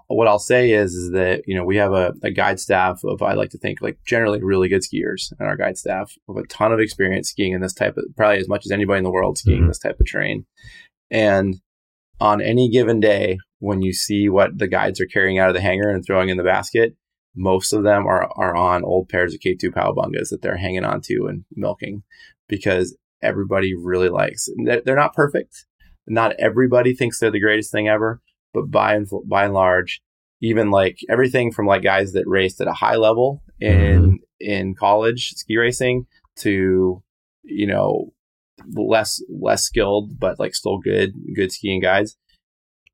what I'll say is, is that you know we have a, a, guide staff of I like to think like generally really good skiers and our guide staff with a ton of experience skiing in this type of probably as much as anybody in the world skiing mm-hmm. this type of terrain. And on any given day, when you see what the guides are carrying out of the hangar and throwing in the basket, most of them are, are on old pairs of K2 Powabungas that they're hanging on to and milking because everybody really likes. They're, they're not perfect. Not everybody thinks they're the greatest thing ever, but by and by and large, even like everything from like guys that raced at a high level in mm-hmm. in college ski racing to you know less less skilled but like still good good skiing guys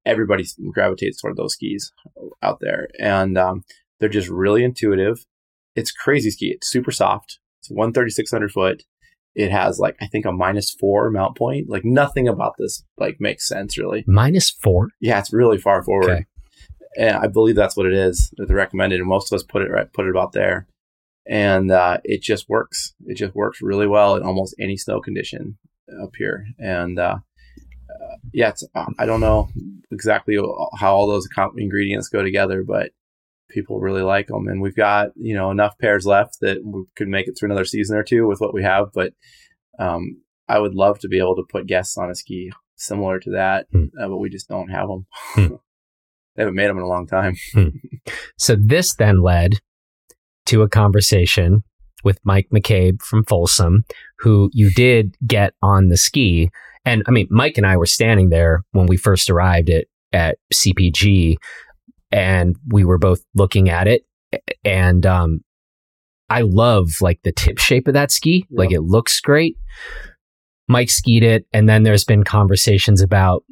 everybody gravitates toward those skis out there. And um, they're just really intuitive. It's crazy ski. It's super soft. It's 13600 foot it has like I think a minus four mount point. Like nothing about this like makes sense really. Minus four? Yeah, it's really far forward. Okay. And I believe that's what it is. The recommended, and most of us put it right, put it about there, and uh, it just works. It just works really well in almost any snow condition up here. And uh, uh, yeah, I don't know exactly how all those ingredients go together, but people really like them. And we've got, you know, enough pairs left that we could make it through another season or two with what we have. But um, I would love to be able to put guests on a ski similar to that, hmm. uh, but we just don't have them. Hmm. they haven't made them in a long time. Hmm. So this then led to a conversation with Mike McCabe from Folsom, who you did get on the ski. And I mean, Mike and I were standing there when we first arrived at, at CPG and we were both looking at it and um I love like the tip shape of that ski. Yep. Like it looks great. Mike skied it and then there's been conversations about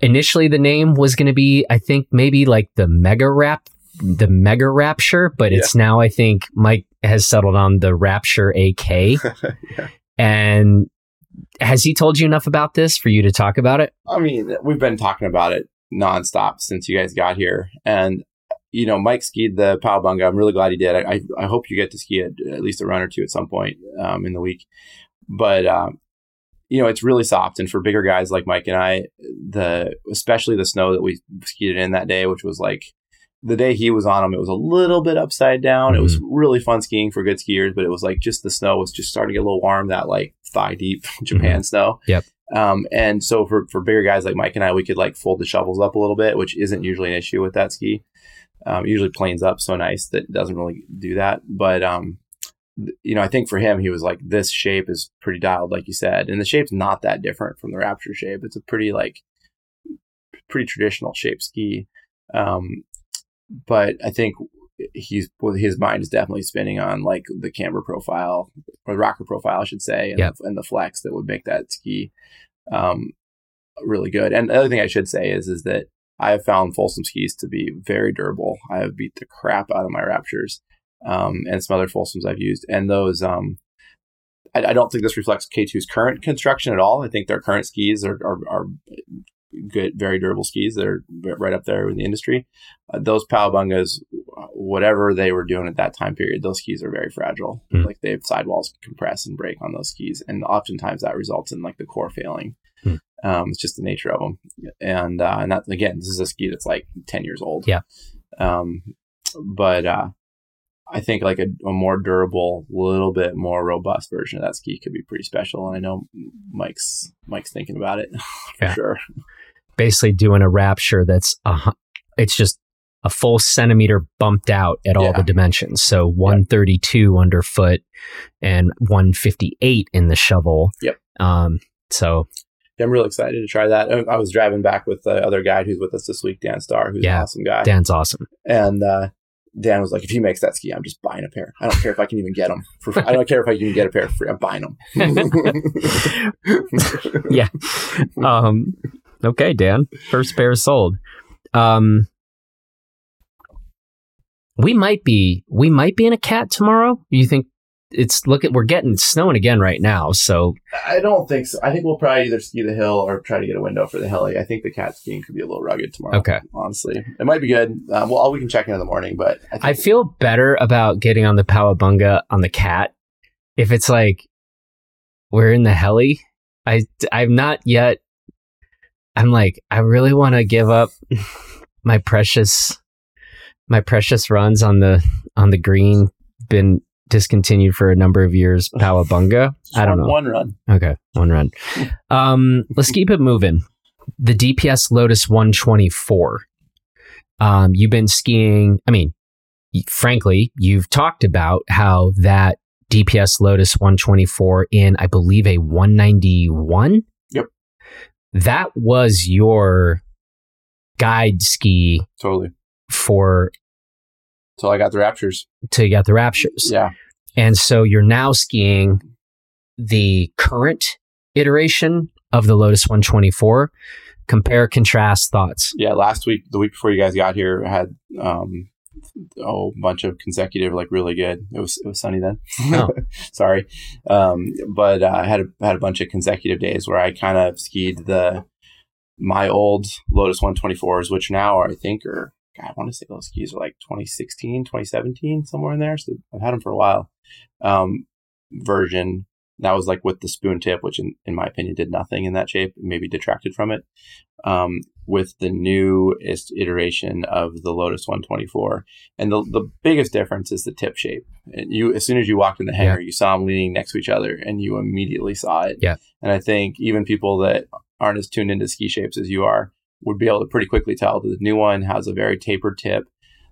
initially the name was going to be I think maybe like the Mega Rap the Mega Rapture, but yeah. it's now I think Mike has settled on the Rapture AK. yeah. And has he told you enough about this for you to talk about it? I mean, we've been talking about it nonstop since you guys got here. And, you know, Mike skied the Powabunga. I'm really glad he did. I, I, I hope you get to ski it at least a run or two at some point um, in the week. But, um, you know, it's really soft. And for bigger guys like Mike and I, the especially the snow that we skied in that day, which was like the day he was on them, it was a little bit upside down. Mm-hmm. It was mm-hmm. really fun skiing for good skiers, but it was like just the snow was just starting to get a little warm, that like thigh deep Japan mm-hmm. snow. Yep. Um, and so for, for bigger guys like Mike and I, we could like fold the shovels up a little bit, which isn't usually an issue with that ski. Um, usually planes up so nice that it doesn't really do that. But, um, you know, I think for him, he was like, this shape is pretty dialed, like you said. And the shape's not that different from the Rapture shape. It's a pretty, like, pretty traditional shape ski. Um, but I think he's his mind is definitely spinning on like the camber profile or the rocker profile, I should say, and, yep. the, and the flex that would make that ski um, really good. And the other thing I should say is is that I have found Folsom skis to be very durable. I have beat the crap out of my Raptures um, and some other Folsoms I've used, and those. Um, I, I, don't think this reflects K2's current construction at all. I think their current skis are, are, are good, very durable skis that are right up there in the industry. Uh, those Powabungas, whatever they were doing at that time period, those skis are very fragile. Mm. Like they have sidewalls compress and break on those skis, and oftentimes that results in like the core failing. Mm. Um, it's just the nature of them, and uh, and that again, this is a ski that's like ten years old. Yeah. Um, but uh, I think like a, a, more durable, little bit more robust version of that ski could be pretty special. And I know Mike's Mike's thinking about it for yeah. sure. Basically, doing a rapture that's a, it's just a full centimeter bumped out at all yeah. the dimensions. So 132 yep. underfoot and 158 in the shovel. Yep. Um, so I'm really excited to try that. I was driving back with the other guy who's with us this week, Dan Starr, who's yeah, an awesome guy. Dan's awesome. And uh, Dan was like, if he makes that ski, I'm just buying a pair. I don't care if I can even get them. For, I don't care if I can get a pair for free. I'm buying them. yeah. Um, okay, Dan. First pair sold. Um, we might be we might be in a cat tomorrow. You think it's look at we're getting snowing again right now. So I don't think so. I think we'll probably either ski the hill or try to get a window for the heli. I think the cat skiing could be a little rugged tomorrow. Okay, honestly, it might be good. Um, well, we can check in in the morning, but I, I feel better about getting on the Powabunga on the cat if it's like we're in the heli. I I'm not yet. I'm like I really want to give up my precious my precious runs on the on the green been discontinued for a number of years. Powabunga. I don't know. One run. Okay, one run. Um, let's keep it moving. the DPS Lotus 124. Um, you've been skiing. I mean, frankly, you've talked about how that DPS Lotus 124 in, I believe, a 191. Yep. That was your guide ski Totally. For So I got the Raptures. Till you got the Raptures. Yeah. And so you're now skiing the current iteration of the Lotus 124. Compare, contrast thoughts. Yeah. Last week, the week before you guys got here, I had um, a bunch of consecutive, like really good. It was it was sunny then. Oh. Sorry, um, but uh, I had a, had a bunch of consecutive days where I kind of skied the my old Lotus 124s, which now are I think are God, I want to say those skis are like 2016, 2017, somewhere in there. So I've had them for a while. Um, version that was like with the spoon tip, which in, in my opinion did nothing in that shape, maybe detracted from it. Um, with the newest iteration of the Lotus 124, and the the biggest difference is the tip shape. And you, as soon as you walked in the hangar, you saw them leaning next to each other, and you immediately saw it. Yeah. And I think even people that aren't as tuned into ski shapes as you are would be able to pretty quickly tell that the new one has a very tapered tip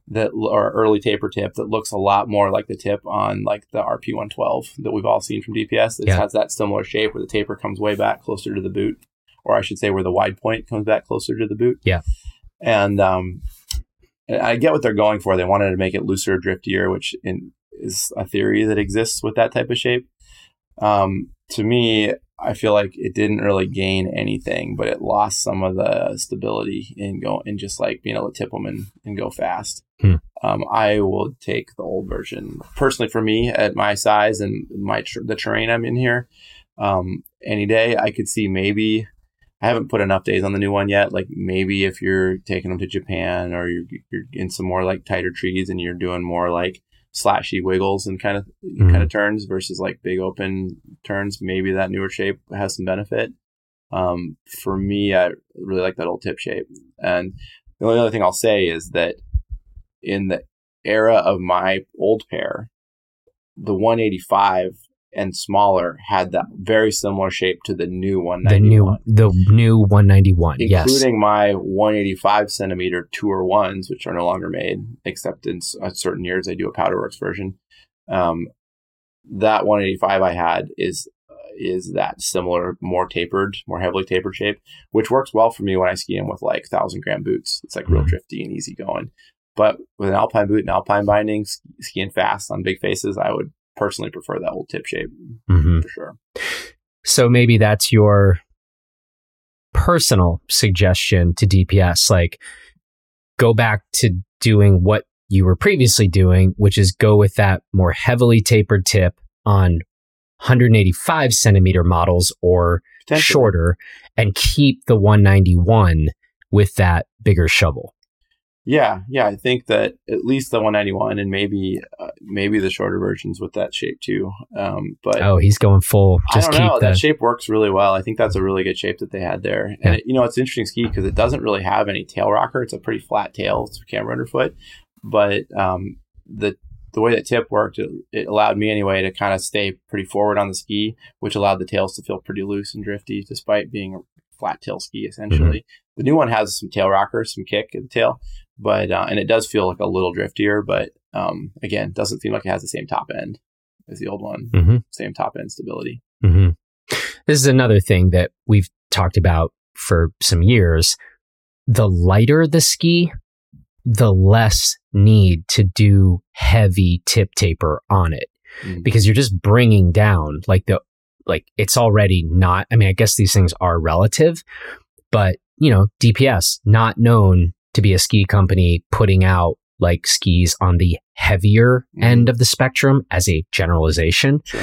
that or early taper tip that looks a lot more like the tip on like the RP112 that we've all seen from DPS. It Yeah. has that similar shape where the taper comes way back closer to the boot, or I should say where the wide point comes back closer to the boot. Yeah. And um, I get what they're going for. They wanted to make it looser, driftier, which in, is a theory that exists with that type of shape. Um, to me, I feel like it didn't really gain anything, but it lost some of the stability in go in just like being able to tip them and, and go fast. Hmm. Um, I will take the old version personally for me at my size and my tr- the terrain I'm in here. Um, any day I could see maybe I haven't put enough days on the new one yet. Like maybe if you're taking them to Japan or you're, you're in some more like tighter trees and you're doing more like slashy wiggles and kind of Mhm. kind of turns versus like big open turns, maybe that newer shape has some benefit. Um, for me, I really like that old tip shape. And the only other thing I'll say is that in the era of my old pair, the 185 and smaller had that very similar shape to the new The new the new 191. yes. including my 185 centimeter tour ones, which are no longer made, except in certain years they do a Powderworks version. Um, that 185 I had is uh, is that similar, more tapered, more heavily tapered shape, which works well for me when I ski them with like thousand gram boots. It's like real Mhm. drifty and easy going. But with an alpine boot and alpine bindings, skiing fast on big faces, I would personally prefer that old tip shape Mhm. for sure. So maybe that's your personal suggestion to DPS. Like, go back to doing what you were previously doing, which is go with that more heavily tapered tip on 185 centimeter models or shorter and keep the 191 with that bigger shovel. Yeah, yeah, I think that at least the 191 and maybe uh, maybe the shorter versions with that shape too. Um, but Oh, he's going full. I don't know. the. That shape works really well. I think that's a really good shape that they had there. And it, you know, it's an interesting ski because it doesn't really have any tail rocker. It's a pretty flat tail. It's a camber underfoot, but um, the the way that tip worked, it, it allowed me anyway to kind of stay pretty forward on the ski, which allowed the tails to feel pretty loose and drifty, despite being a flat tail ski essentially. Mm-hmm. The new one has some tail rockers, some kick in the tail, but uh, and it does feel like a little driftier, but um, again, doesn't seem like it has the same top end as the old one. Mhm. Same top end stability. hmm This is another thing that we've talked about for some years. The lighter the ski, the less need to do heavy tip taper on it Mm. because you're just bringing down like the like it's already not I mean I guess these things are relative but you know DPS not known to be a ski company putting out like skis on the heavier Mhm. end of the spectrum as a generalization Sure.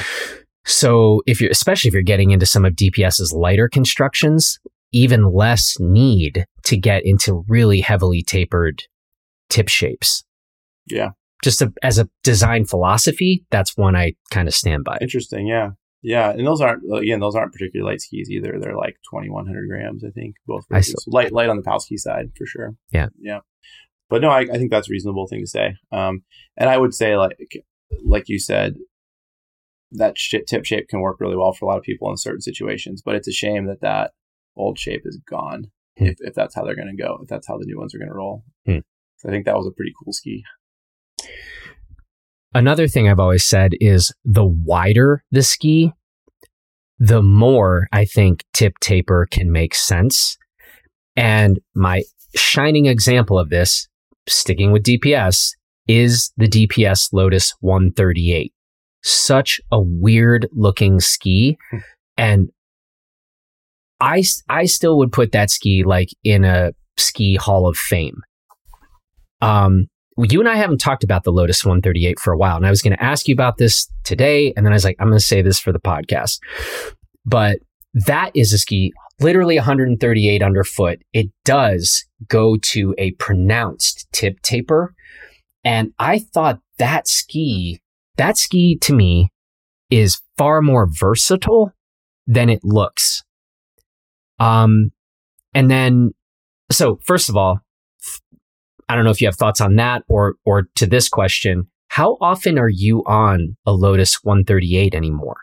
so if you're, especially if you're getting into some of DPS's lighter constructions, even less need to get into really heavily tapered tip shapes. Yeah. Just a, as a design philosophy, that's one I kind of stand by. Interesting. Yeah. Yeah. And those aren't, again, those aren't particularly light skis either. They're like 2100 grams, I think, both. I light, light on the Powski side for sure. Yeah. Yeah. But no, I, I think that's a reasonable thing to say. Um, and I would say, like, like you said, that sh- tip shape can work really well for a lot of people in certain situations, but it's a shame that that old shape is gone. hmm. if, if that's how they're going to go, if that's how the new ones are going to roll. Hmm. So I think that was a pretty cool ski. Another thing I've always said is the wider the ski, the more I think tip taper can make sense. And my shining example of this, sticking with DPS, is the DPS Lotus 138. Such a weird looking ski. Hmm. and I, I still would put that ski like in a ski hall of fame. Um, you and I haven't talked about the Lotus 138 for a while, and I was going to ask you about this today, and then I was like, I'm going to say this for the podcast. But that is a ski literally 138 underfoot. It does go to a pronounced tip taper. And I thought that ski, that ski to me is far more versatile than it looks. Um, and then, so first of all, I don't know if you have thoughts on that or, or to this question. How often are you on a Lotus 138 anymore?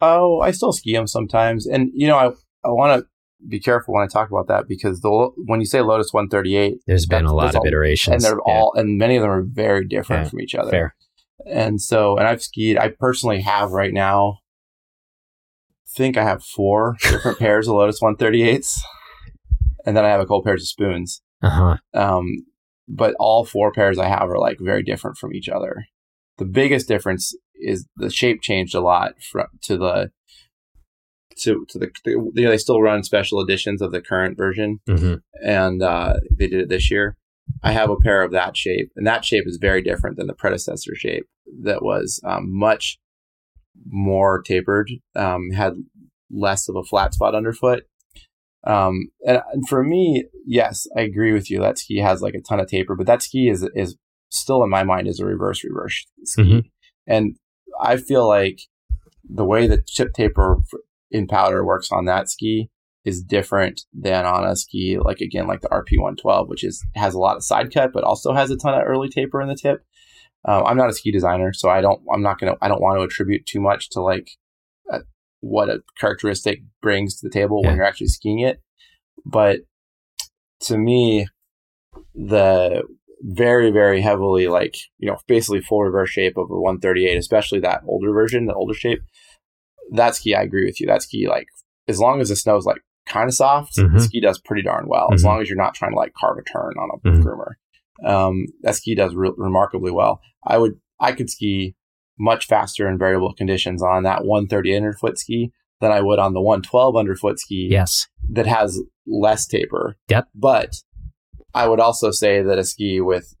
Oh, I still ski them sometimes. And, you know, I, I want to be careful when I talk about that because the when you say Lotus 138, there's been a lot of iterations, and they're yeah. all and many of them are very different yeah, from each other. Fair. And so, and I've skied. I personally have right now. Think I have four different pairs of Lotus 138s, and then I have a couple pairs of spoons. Uh huh. Um, but all four pairs I have are like very different from each other. The biggest difference is the shape changed a lot from to the to to the, the you know, they still run special editions of the current version, mm-hmm. and uh, they did it this year. I have a pair of that shape, and that shape is very different than the predecessor shape that was um, much more tapered, um, had less of a flat spot underfoot. Um, and, and, for me, yes, I agree with you. That ski has like a ton of taper, but that ski is is still in my mind is a reverse reverse ski, mm-hmm. and I feel like the way the tip taper in powder works on that ski is different than on a ski like again like the RP112, which is has a lot of side cut but also has a ton of early taper in the tip. Um, I'm not a ski designer, so I don't I'm not gonna I don't want to attribute too much to like what a characteristic brings to the table yeah. when you're actually skiing it. But to me, the very very heavily like you know basically full reverse shape of a 138, especially that older version, the older shape that ski, I agree with you. That ski, like, as long as the snow's like kind of soft, mm-hmm. the ski does pretty darn well. Mm-hmm. As long as you're not trying to like carve a turn on a mm-hmm. groomer, um, that ski does re- remarkably well. I would, I could ski much faster in variable conditions on that 130 underfoot ski than I would on the 112 underfoot ski. Yes, that has less taper. Yep. But I would also say that a ski with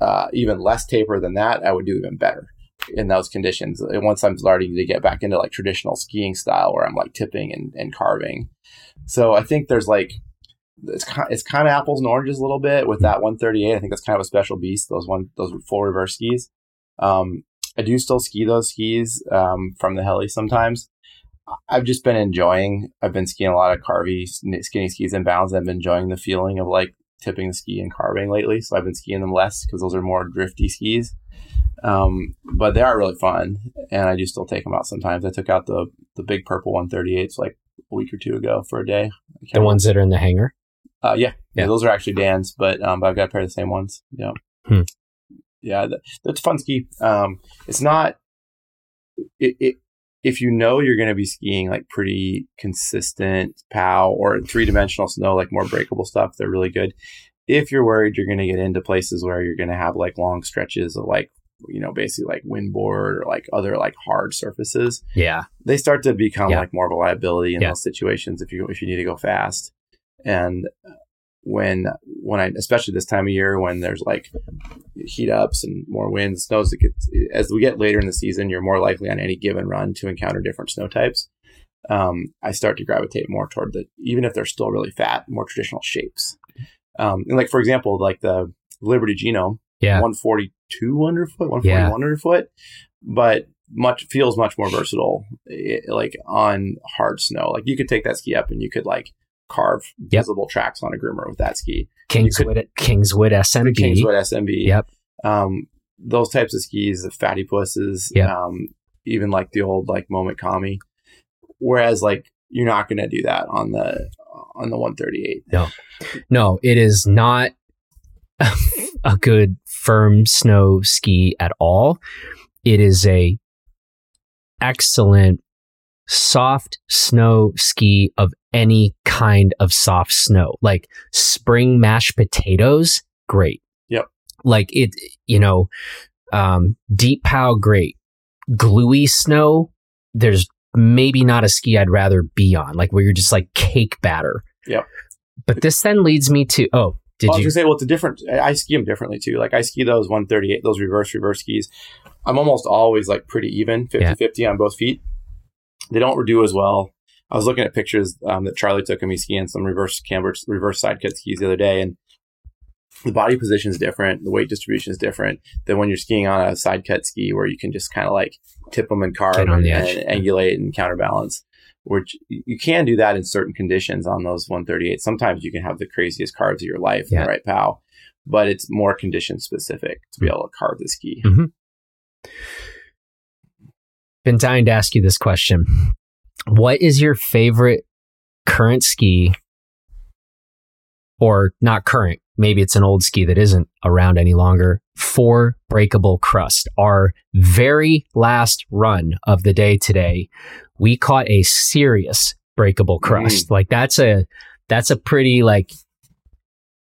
uh, even less taper than that, I would do even better in those conditions. Once I'm starting to get back into like traditional skiing style where I'm like tipping and, and carving. So I think there's like, it's kind, it's kind of apples and oranges a little bit with that 138. I think that's kind of a special beast. Those one, those full reverse skis. Um, I do still ski those skis, um, from the heli sometimes. I've just been enjoying, I've been skiing a lot of carvy skinny skis and bounds. I've been enjoying the feeling of like tipping the ski and carving lately. So I've been skiing them less because those are more drifty skis. Um, but they are really fun, and I do still take them out sometimes. I took out the the big purple 138s like a week or two ago for a day. The ones that are in the hangar. Uh, yeah, yeah, yeah, those are actually Dan's, but um, but I've got a pair of the same ones. Yeah, hmm. Yeah, that's fun ski. Um, it's not it, it if you know you're going to be skiing like pretty consistent POW or three dimensional snow, like more breakable stuff, they're really good. If you're worried you're going to get into places where you're going to have like long stretches of like you know, basically like windboard or like other like hard surfaces. Yeah. They start to become yeah. like more of a liability in yeah. those situations if you if you need to go fast. And when when I especially this time of year when there's like heat ups and more winds, snows as we get later in the season, you're more likely on any given run to encounter different snow types. Um, I start to gravitate more toward the even if they're still really fat, more traditional shapes. Um, and like for example, like the Liberty Genome, yeah, 142 underfoot, 141 yeah. underfoot, but much feels much more versatile, it, eh, like on hard snow. Like you could take that ski up and you could like carve yep. visible tracks on a groomer with that ski. Kingswood, could, Kingswood SMB. Kingswood SMB. Yep. Um, those types of skis, the Fatypuses, yep. um, even like the old like Moment Kami. Whereas like you're not going to do that on the on the 138. No, no, it is not a good firm snow ski at all. It is a excellent soft snow ski of any kind of soft snow. Like spring mashed potatoes, great. Yep. Like it, you know, um, deep pow, great. Gluey snow, there's maybe not a ski I'd rather be on, like where you're just like cake batter. Yep. But this then leads me to oh, did I was you? gonna say, well, it's a different. I I ski them differently too. Like I ski those 138, those reverse reverse skis. I'm almost always like pretty even, 50 Yeah. 50 on both feet. They don't do as well. I was looking at pictures um, that Charlie took of me skiing some reverse camber, reverse side cut skis the other day, and the body position is different. The weight distribution is different than when you're skiing on a side cut ski where you can just kind of like tip them and carve and, angulate and counterbalance. Which you can do that in certain conditions on those 138. Sometimes you can have the craziest carves of your life in the right pow, but it's more condition specific to be able to carve the ski. Been dying to ask you this question. What is your favorite current ski, or not current? Maybe it's an old ski that isn't around any longer. For breakable crust, our very last run of the day today, we caught a serious breakable mm-hmm. crust. Like that's a that's a pretty like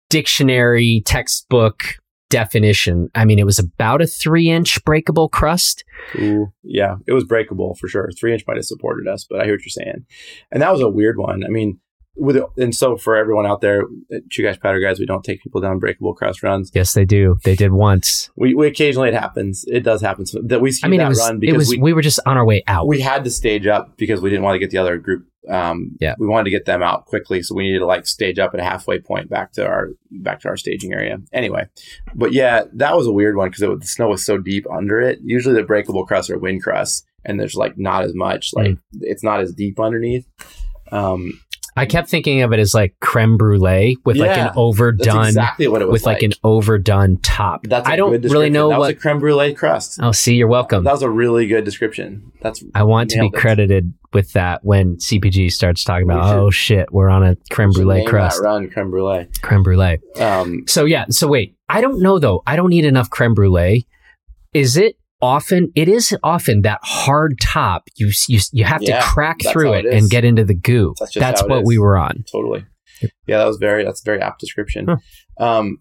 dictionary textbook definition. I mean, it was about a three inch breakable crust. Ooh, yeah, it was breakable for sure. Three inch might have supported us, but I hear what you're saying. And that was a weird one. I mean, with and so for everyone out there, uh, Chugach Powder Guides, we don't take people down breakable crust runs. Yes, they do. They did once. We, we occasionally it happens. It does happen. So that we I mean, that it was run it because was we, we, were just on our way out. we had to stage up because we didn't want to get the other group. Um, Yeah. we wanted to get them out quickly, so we needed to like stage up at a halfway point back to our back to our staging area. Anyway, but yeah, that was a weird one because the snow was so deep under it. Usually the breakable crusts are wind crusts, and there's like not as much like Mm. it's not as deep underneath. Um, I kept thinking of it as like creme brulee with like an overdone exactly what it was with like, an overdone top. That's I I don't really know that what. was a creme brulee crust. oh, see, you're welcome. That was a really good description. That's I want to be it. credited with that when CPG starts talking about, should- oh shit, we're on a creme brulee crust. Run creme brulee. Creme brulee. Um, So yeah, so wait, I don't know though. I don't need enough creme brulee. Is it often? It is often that hard top. You you you have Yeah, to crack through it it and get into the goo. That's That's, what is. we were on. totally. Yeah, that was very. That's a very apt description. Huh. Um,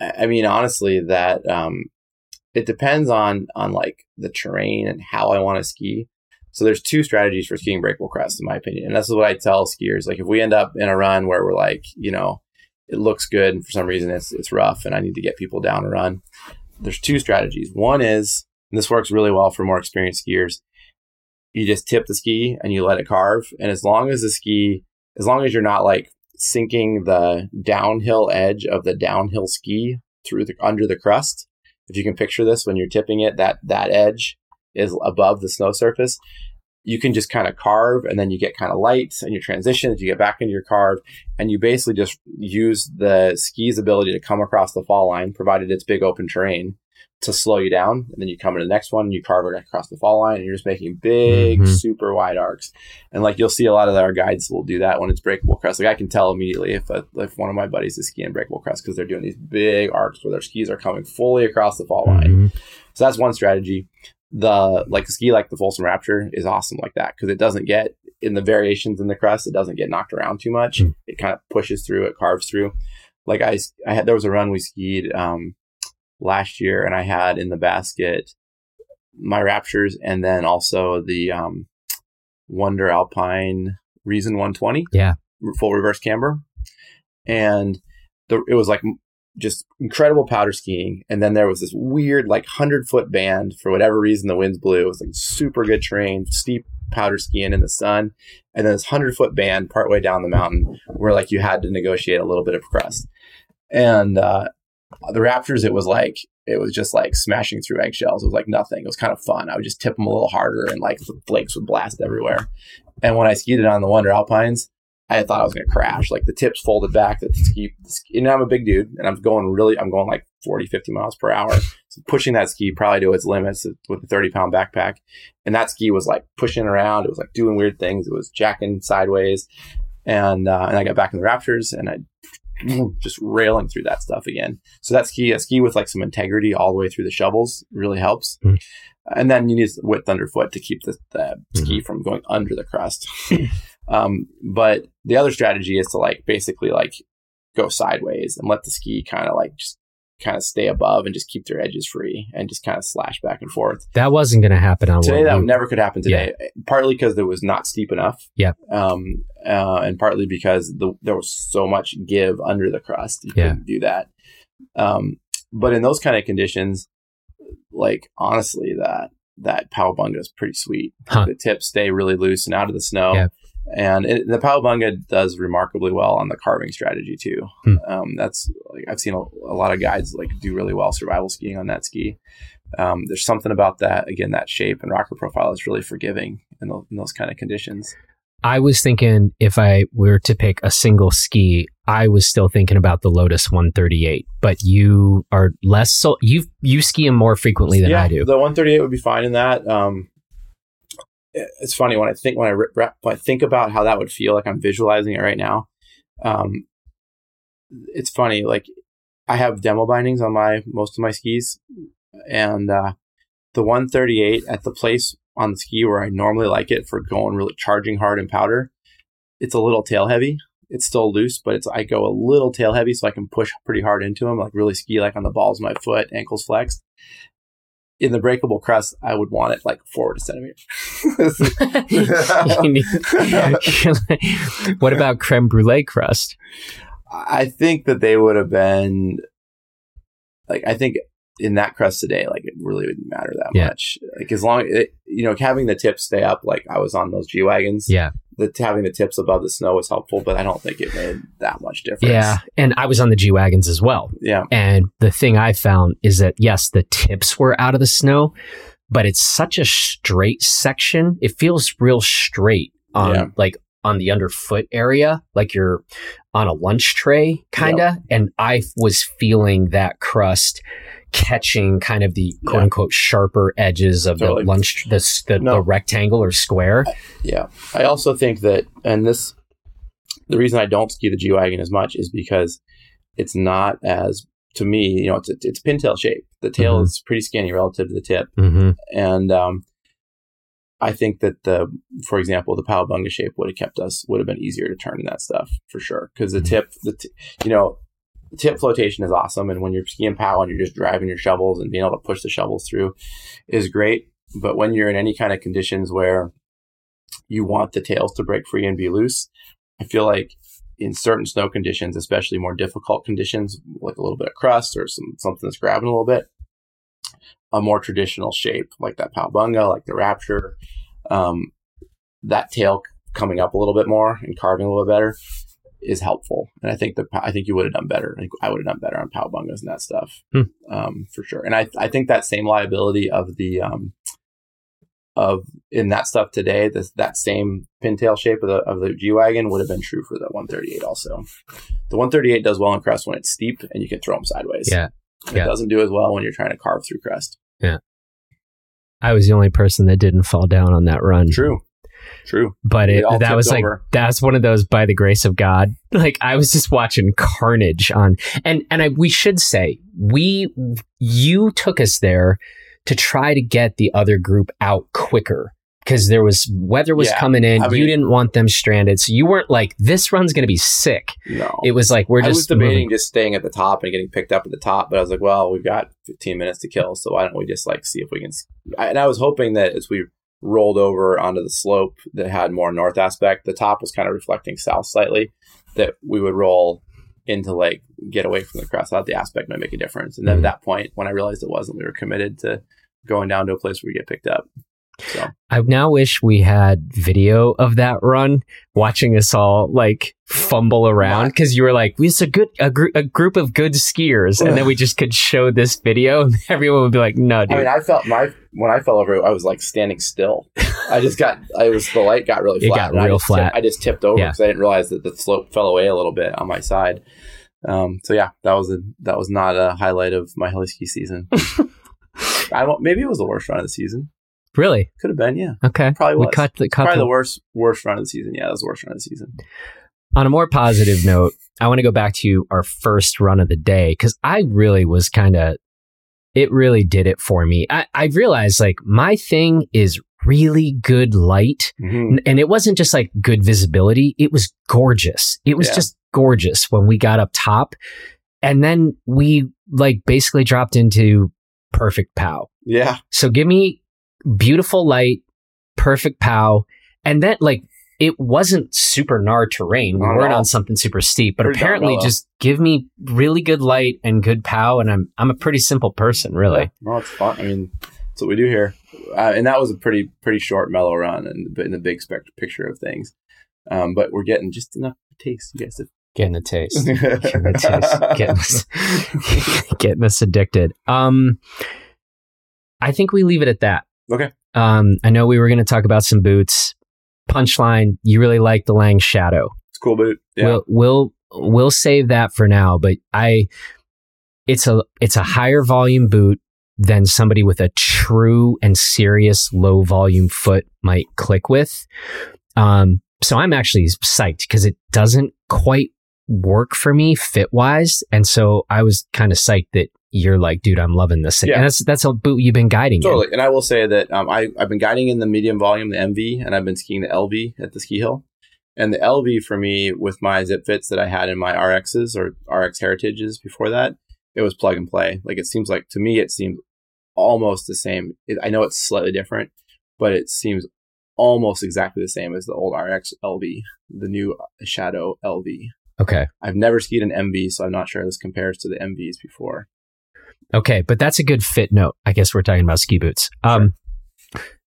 I mean, honestly, that um, it depends on on like the terrain and how I want to ski. So there's two strategies for skiing breakable crest, in my opinion, and this is what I tell skiers. Like, if we end up in a run where we're like, you know, it looks good, and for some reason it's it's rough, and I need to get people down a run. There's two strategies. One is, and this works really well for more experienced skiers. You just tip the ski and you let it carve, and as long as the ski, as long as you're not like sinking the downhill edge of the downhill ski through the under the crust. If you can picture this when you're tipping it, that that edge is above the snow surface. You can just kind of carve and then you get kind of light and you transition as you get back into your carve and you basically just use the ski's ability to come across the fall line, provided it's big open terrain, to slow you down. And then you come to the next one, and you carve it across the fall line, and you're just making big, Mhm. super wide arcs. And like you'll see a lot of our guides will do that when it's breakable crust. Like I can tell immediately if a, if one of my buddies is skiing breakable crust because they're doing these big arcs where their skis are coming fully across the fall line. Mhm. So that's one strategy. The like a ski like the Folsom Rapture is awesome like that because it doesn't get in the variations in the crust. It doesn't get knocked around too much. Mm. It kind of pushes through. It carves through. Like I, I had there was a run we skied um, last year, and I had in the basket my Raptures, and then also the um, WNDR Alpine Reason 120. Yeah. full reverse camber, and the it was like just incredible powder skiing. And then there was this weird, like, 100 foot band for whatever reason the winds blew. It was like super good terrain, steep powder skiing in the sun. And then this 100 foot band partway down the mountain where, like, you had to negotiate a little bit of crust. And uh, the Raptures, it was like, it was just like smashing through eggshells. It was like nothing. It was kind of fun. I would just tip them a little harder and like the flakes would blast everywhere. And when I skied it on the WNDR Alpines, I thought I was going to crash. Like the tips folded back. The ski, the ski, and I'm a big dude, and I'm going really, I'm going like 40, 50 miles per hour. So pushing that ski probably to its limits with a 30 pound backpack. And that ski was like pushing around. It was like doing weird things. It was jacking sideways. and uh, and I got back in the Raptures, and I just railing through that stuff again. So that ski, a ski with like some integrity all the way through the shovels, really helps. Mm. And then you need width underfoot to keep the, the ski from going under the crust. um, but the other strategy is to like basically like go sideways and let the ski kind of like just kind of stay above and just keep their edges free and just kind of slash back and forth. That wasn't going to happen on Today, that loop. never could happen today. Partly because it was not steep enough. Yeah. Um, uh, and partly because the, there was so much give under the crust. You Yeah. couldn't do that. Um, but in those kind of conditions, like honestly, that that Powabunga is pretty sweet. Huh. The tips stay really loose and out of the snow. Yeah. And it, the Powabunga does remarkably well on the carving strategy too. Hmm. Um, that's like I've seen a, a lot of guides like do really well survival skiing on that ski. Um, there's something about that again that shape and rocker profile is really forgiving in, tho- in those kind of conditions. I was thinking if I were to pick a single ski, I was still thinking about the Lotus 138. But you are less so you you ski them more frequently than yeah, I do. the 138 would be fine in that. Um, it's funny when I think when I when I think about how that would feel like I'm visualizing it right now. Um, it's funny like I have demo bindings on my most of my skis, and uh, the 138 at the place on the ski where I normally like it for going really charging hard in powder, it's a little tail heavy. It's still loose, but it's I go a little tail heavy so I can push pretty hard into them, like really ski like on the balls of my foot, ankles flexed. In the breakable crust, I would want it like forward a centimeter. what about creme brulee crust? I think that they would have been like I think in that crust today, like it really wouldn't matter that Yeah. much. Like as long it, you know having the tips stay up, like I was on those G wagons. Yeah. The having the tips above the snow was helpful, but I don't think it made that much difference. Yeah. And I was on the G Wagons as well. yeah, And the thing I found is that, yes, the tips were out of the snow, but it's such a straight section. It feels real straight on Yeah. like on the underfoot area, like you're on a lunch tray, kind of. And I was feeling that crust catching kind of the quote unquote sharper edges of Totally. the lunch, the, the, No. the rectangle or square. yeah. I also think that, and this, the reason I don't ski the G wagon as much is because it's not as to me, you know, it's a, it's pintail shape. The tail Mhm. is pretty skinny relative to the tip. Mm-hmm. and um, I think that the, for example, the Powabunga shape would have kept us would have been easier to turn in that stuff for sure because the Mhm. tip, the t- you know, the tip flotation is awesome, and when you're skiing pow and you're just driving your shovels and being able to push the shovels through is great. But when you're in any kind of conditions where you want the tails to break free and be loose, I feel like in certain snow conditions, especially more difficult conditions, like a little bit of crust or some something that's grabbing a little bit, a more traditional shape like that Powabunga, like the Rapture, um, that tail coming up a little bit more and carving a little bit better is helpful. And I think the I think you would have done better. I think I would have done better on Powabungas and that stuff Hmm. um, for sure. And I I think that same liability of the um, of in that stuff today, this that same pintail shape of the of the G wagon would have been true for the 138 also. The 138 does well in crust when it's steep and you can throw them sideways. Yeah. Yeah. It doesn't do as well when you're trying to carve through crust. I was the only person that didn't fall down on that run. True. True. but it that was like over. that's one of those by the grace of God. Like I was just watching carnage on and and I we should say we you took us there to try to get the other group out quicker because there was weather was Yeah, coming in. I you didn't want them stranded, so you weren't like this run's going to be sick. No. It was like we're I was just debating moving. just staying at the top and getting picked up at the top, but I was like, well, we've got 15 minutes to kill, so why don't we just like see if we can? I- And I was hoping that as we rolled over onto the slope that had more north aspect, the top was kind of reflecting south slightly, that we would roll into like get away from the crest. I thought the aspect might make a difference, and then Mhm. at that point, when I realized it wasn't, we were committed to going down to a place where we get picked up. So I now wish we had video of that run, watching us all like fumble around because you were like, "It's a good a, gr- a group of good skiers," and then we just could show this video, and everyone would be like, "No, dude, I mean, I felt my when I fell over, I was like standing still. I just got, I was the light got really It flat. got and I real just tipped- flat. I just tipped over Yeah. because I didn't realize that the slope fell away a little bit on my side. Um, so yeah, that was a that was not a highlight of my heli ski season. I don't, maybe it was the worst run of the season. Really Could have been, yeah. okay." Probably we cut the cut Probably the, worst worst run of the season. Yeah, that was the worst run of the season. on a more positive note, I want to go back to our first run of the day because I really was kind of, it really did it for me. I, I realized like my thing is really good light. Mhm. And it wasn't just like good visibility, it was gorgeous. It was Yeah. just gorgeous when we got up top. And then we like basically dropped into perfect POW. Yeah. So give me beautiful light, perfect POW. And then like it wasn't super gnar terrain. We Not weren't all. on something super steep, but Pretty apparently just give me really good light and good POW. And I'm I'm a pretty simple person, really. No, it's fun. I mean, that's what we do here. Uh, and that was a pretty pretty short, mellow run, and in the big picture of things. Um, but we're getting just enough taste, you guys. Getting a taste. Getting a taste. Getting us, getting us addicted. Um, I think we leave it at that. Okay. Um, I know we were going to talk about some boots. Punchline: You really like the Lange Shadow. It's a cool boot. Yeah. We'll we'll we'll save that for now. But I, it's a it's a higher volume boot than somebody with a true and serious low volume foot might click with. Um, so I'm actually psyched because it doesn't quite work for me fit wise, and so I was kind of psyched that you're like, dude, I'm loving this, Yeah. and that's that's a boot you've been guiding. in. Totally. And I will say that um, I, I've been guiding in the medium volume, the MV, and I've been skiing the LV at the ski hill. And the LV for me, with my zip fits that I had in my RXs or RX Heritages before that, it was plug and play. Like it seems like to me, it seems almost the same. It, I know it's slightly different, but it seems almost exactly the same as the old RX LV, the new Shadow LV. Okay, I've never skied an MV, so I'm not sure this compares to the MVs before. Okay, but that's a good fit note. I guess we're talking about ski boots. Um,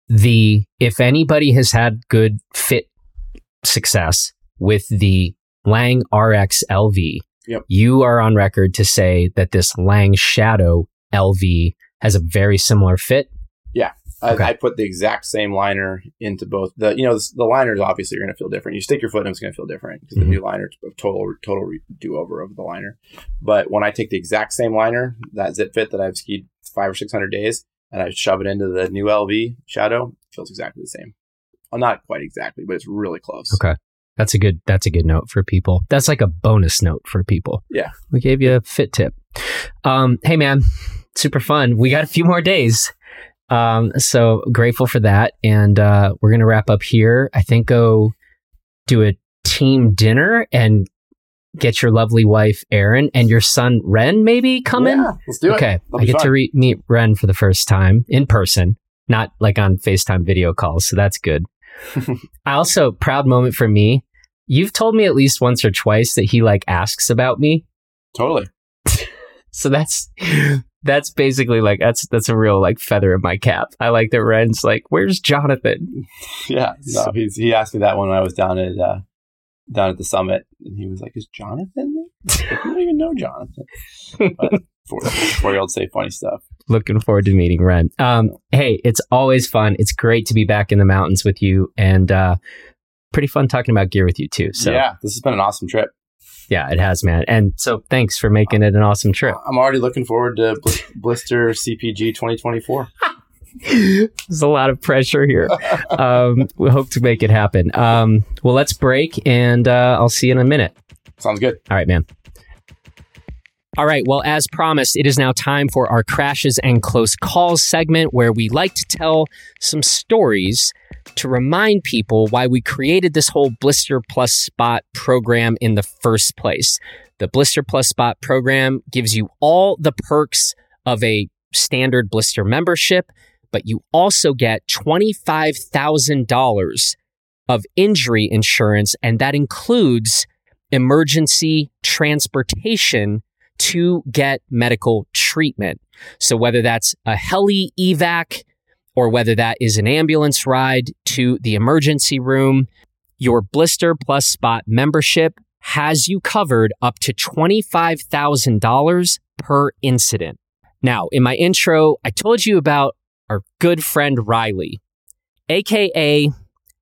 the if anybody has had good fit success with the Lange RX LV, Yep. you are on record to say that this Lange Shadow LV has a very similar fit. I, Okay. I put the exact same liner into both the you know the, the liners obviously are going to feel different. You stick your foot in, it's going to feel different because Mhm. the new liner total total do over of the liner. But when I take the exact same liner, that zip fit that I've skied five or six hundred days, and I shove it into the new LV Shadow, it feels exactly the same. Well, not quite exactly, but it's really close. Okay. That's a good that's a good note for people. That's like a bonus note for people. Yeah. We gave you a fit tip. Um, hey man, super fun. We got a few more days. Um, so grateful for that. And uh, we're gonna wrap up here. I think go do a team dinner and get your lovely wife Erin and your son Ren maybe come in. Yeah, let's do it. Okay, I get to re- meet Ren for the first time in person, not like on FaceTime video calls. So that's good. I also proud moment for me. You've told me at least once or twice that he like asks about me. Totally. So that's that's basically like that's that's a real like feather in my cap. I like that Ren's like, "Where's Jonathan?" Yeah. No, he's, he asked me that when I was down at uh, down at the summit, and he was like, "Is Jonathan?" there?" I don't even know Jonathan. But four, four year olds say funny stuff. Looking forward to meeting Ren. Um, hey, it's always fun. It's great to be back in the mountains with you, and uh, pretty fun talking about gear with you too. So yeah, this has been an awesome trip. Yeah, it has, man. And so thanks for making it an awesome trip. I'm already looking forward to Bl- Blister CPG 2024. There's a lot of pressure here. Um, we hope to make it happen. Um, well, let's break and uh, I'll see you in a minute. Sounds good. All right, man. All right. Well, as promised, it is now time for our crashes and close calls segment where we like to tell some stories to remind people why we created this whole Blister Plus Spot program in the first place. The Blister Plus Spot program gives you all the perks of a standard blister membership, but you also get $25,000 of injury insurance, and that includes emergency transportation to get medical treatment. So whether that's a heli evac or whether that is an ambulance ride to the emergency room, your Blister Plus Spot membership has you covered up to $25,000 per incident. Now, in my intro, I told you about our good friend Riley, aka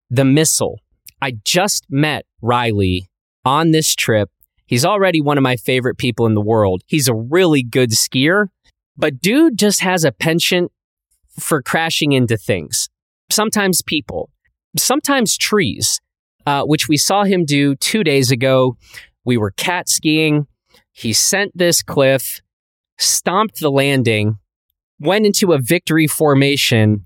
the Missile. I just met Riley on this trip. He's already one of my favorite people in the world. He's a really good skier, but dude just has a penchant for crashing into things. Sometimes people, sometimes trees. uh, which we saw him do two days ago. We were cat skiing. He sent this cliff, stomped the landing, went into a victory formation,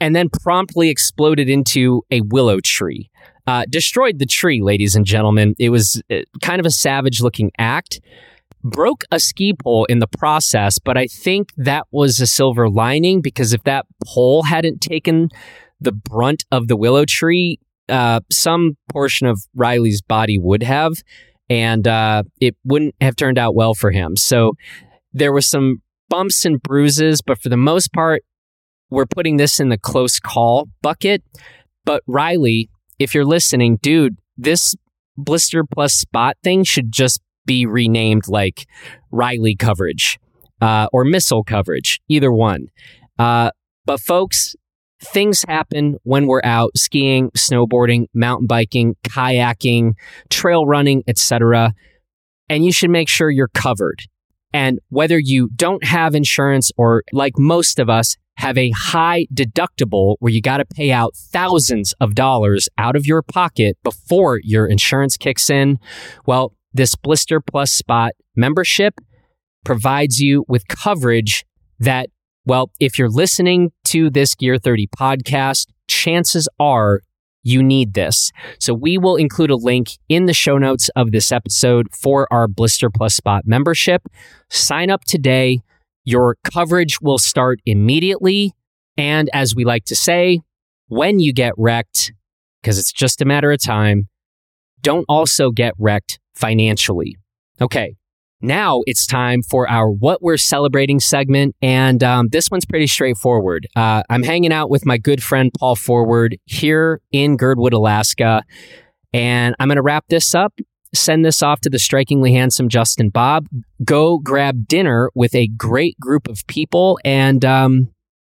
and then promptly exploded into a willow tree. Uh, destroyed the tree, ladies and gentlemen. It was uh, kind of a savage looking act. Broke a ski pole in the process, but I think that was a silver lining because if that pole hadn't taken the brunt of the willow tree, uh, some portion of Riley's body would have, and uh, it wouldn't have turned out well for him. So there was some bumps and bruises, but for the most part, we're putting this in the close call bucket. But Riley, if you're listening, dude, this blister plus spot thing should just be renamed like Riley coverage uh, or missile coverage, either one. Uh, but folks, things happen when we're out skiing, snowboarding, mountain biking, kayaking, trail running, etc. And you should make sure you're covered. And whether you don't have insurance or like most of us have a high deductible where you got to pay out thousands of dollars out of your pocket before your insurance kicks in, well, this Blister Plus Spot membership provides you with coverage that, well, if you're listening to this Gear 30 podcast, chances are you need this. So we will include a link in the show notes of this episode for our Blister Plus Spot membership. Sign up today. Your coverage will start immediately. And as we like to say, when you get wrecked, because it's just a matter of time, don't also get wrecked financially. Okay, now it's time for our What We're Celebrating segment. And um, this one's pretty straightforward. Uh, I'm hanging out with my good friend Paul Forward here in Girdwood, Alaska. And I'm going to wrap this up, send this off to the strikingly handsome Justin Bob, go grab dinner with a great group of people, and um,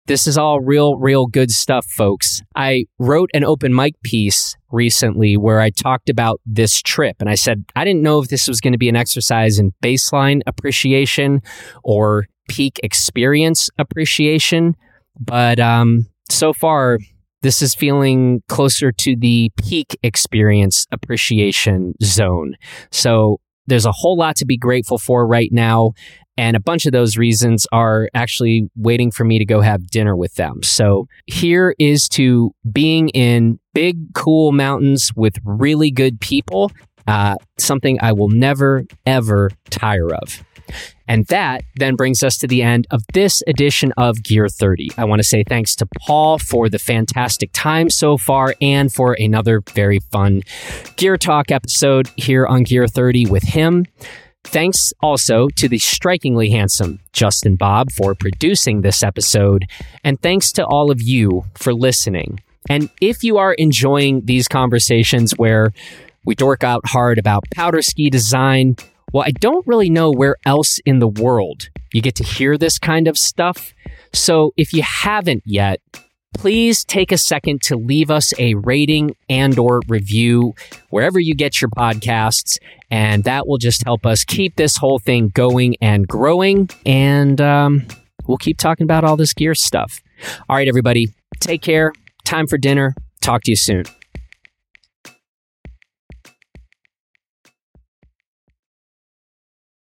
this is all real, real good stuff, folks. I wrote an open mic piece recently where I talked about this trip. And I said, I didn't know if this was going to be an exercise in baseline appreciation or peak experience appreciation. But um, so far, this is feeling closer to the peak experience appreciation zone. So there's a whole lot to be grateful for right now. And a bunch of those reasons are actually waiting for me to go have dinner with them. So here is to being in big, cool mountains with really good people, uh, something I will never, ever tire of. And that then brings us to the end of this edition of Gear 30. I want to say thanks to Paul for the fantastic time so far and for another very fun Gear Talk episode here on Gear 30 with him. Thanks also to the strikingly handsome Justin Bob for producing this episode, and thanks to all of you for listening. And if you are enjoying these conversations where we dork out hard about powder ski design, well, I don't really know where else in the world you get to hear this kind of stuff. So if you haven't yet, please take a second to leave us a rating and or review wherever you get your podcasts and that will just help us keep this whole thing going and growing and um, we'll keep talking about all this gear stuff. All right everybody take care. Time for dinner. Talk to you soon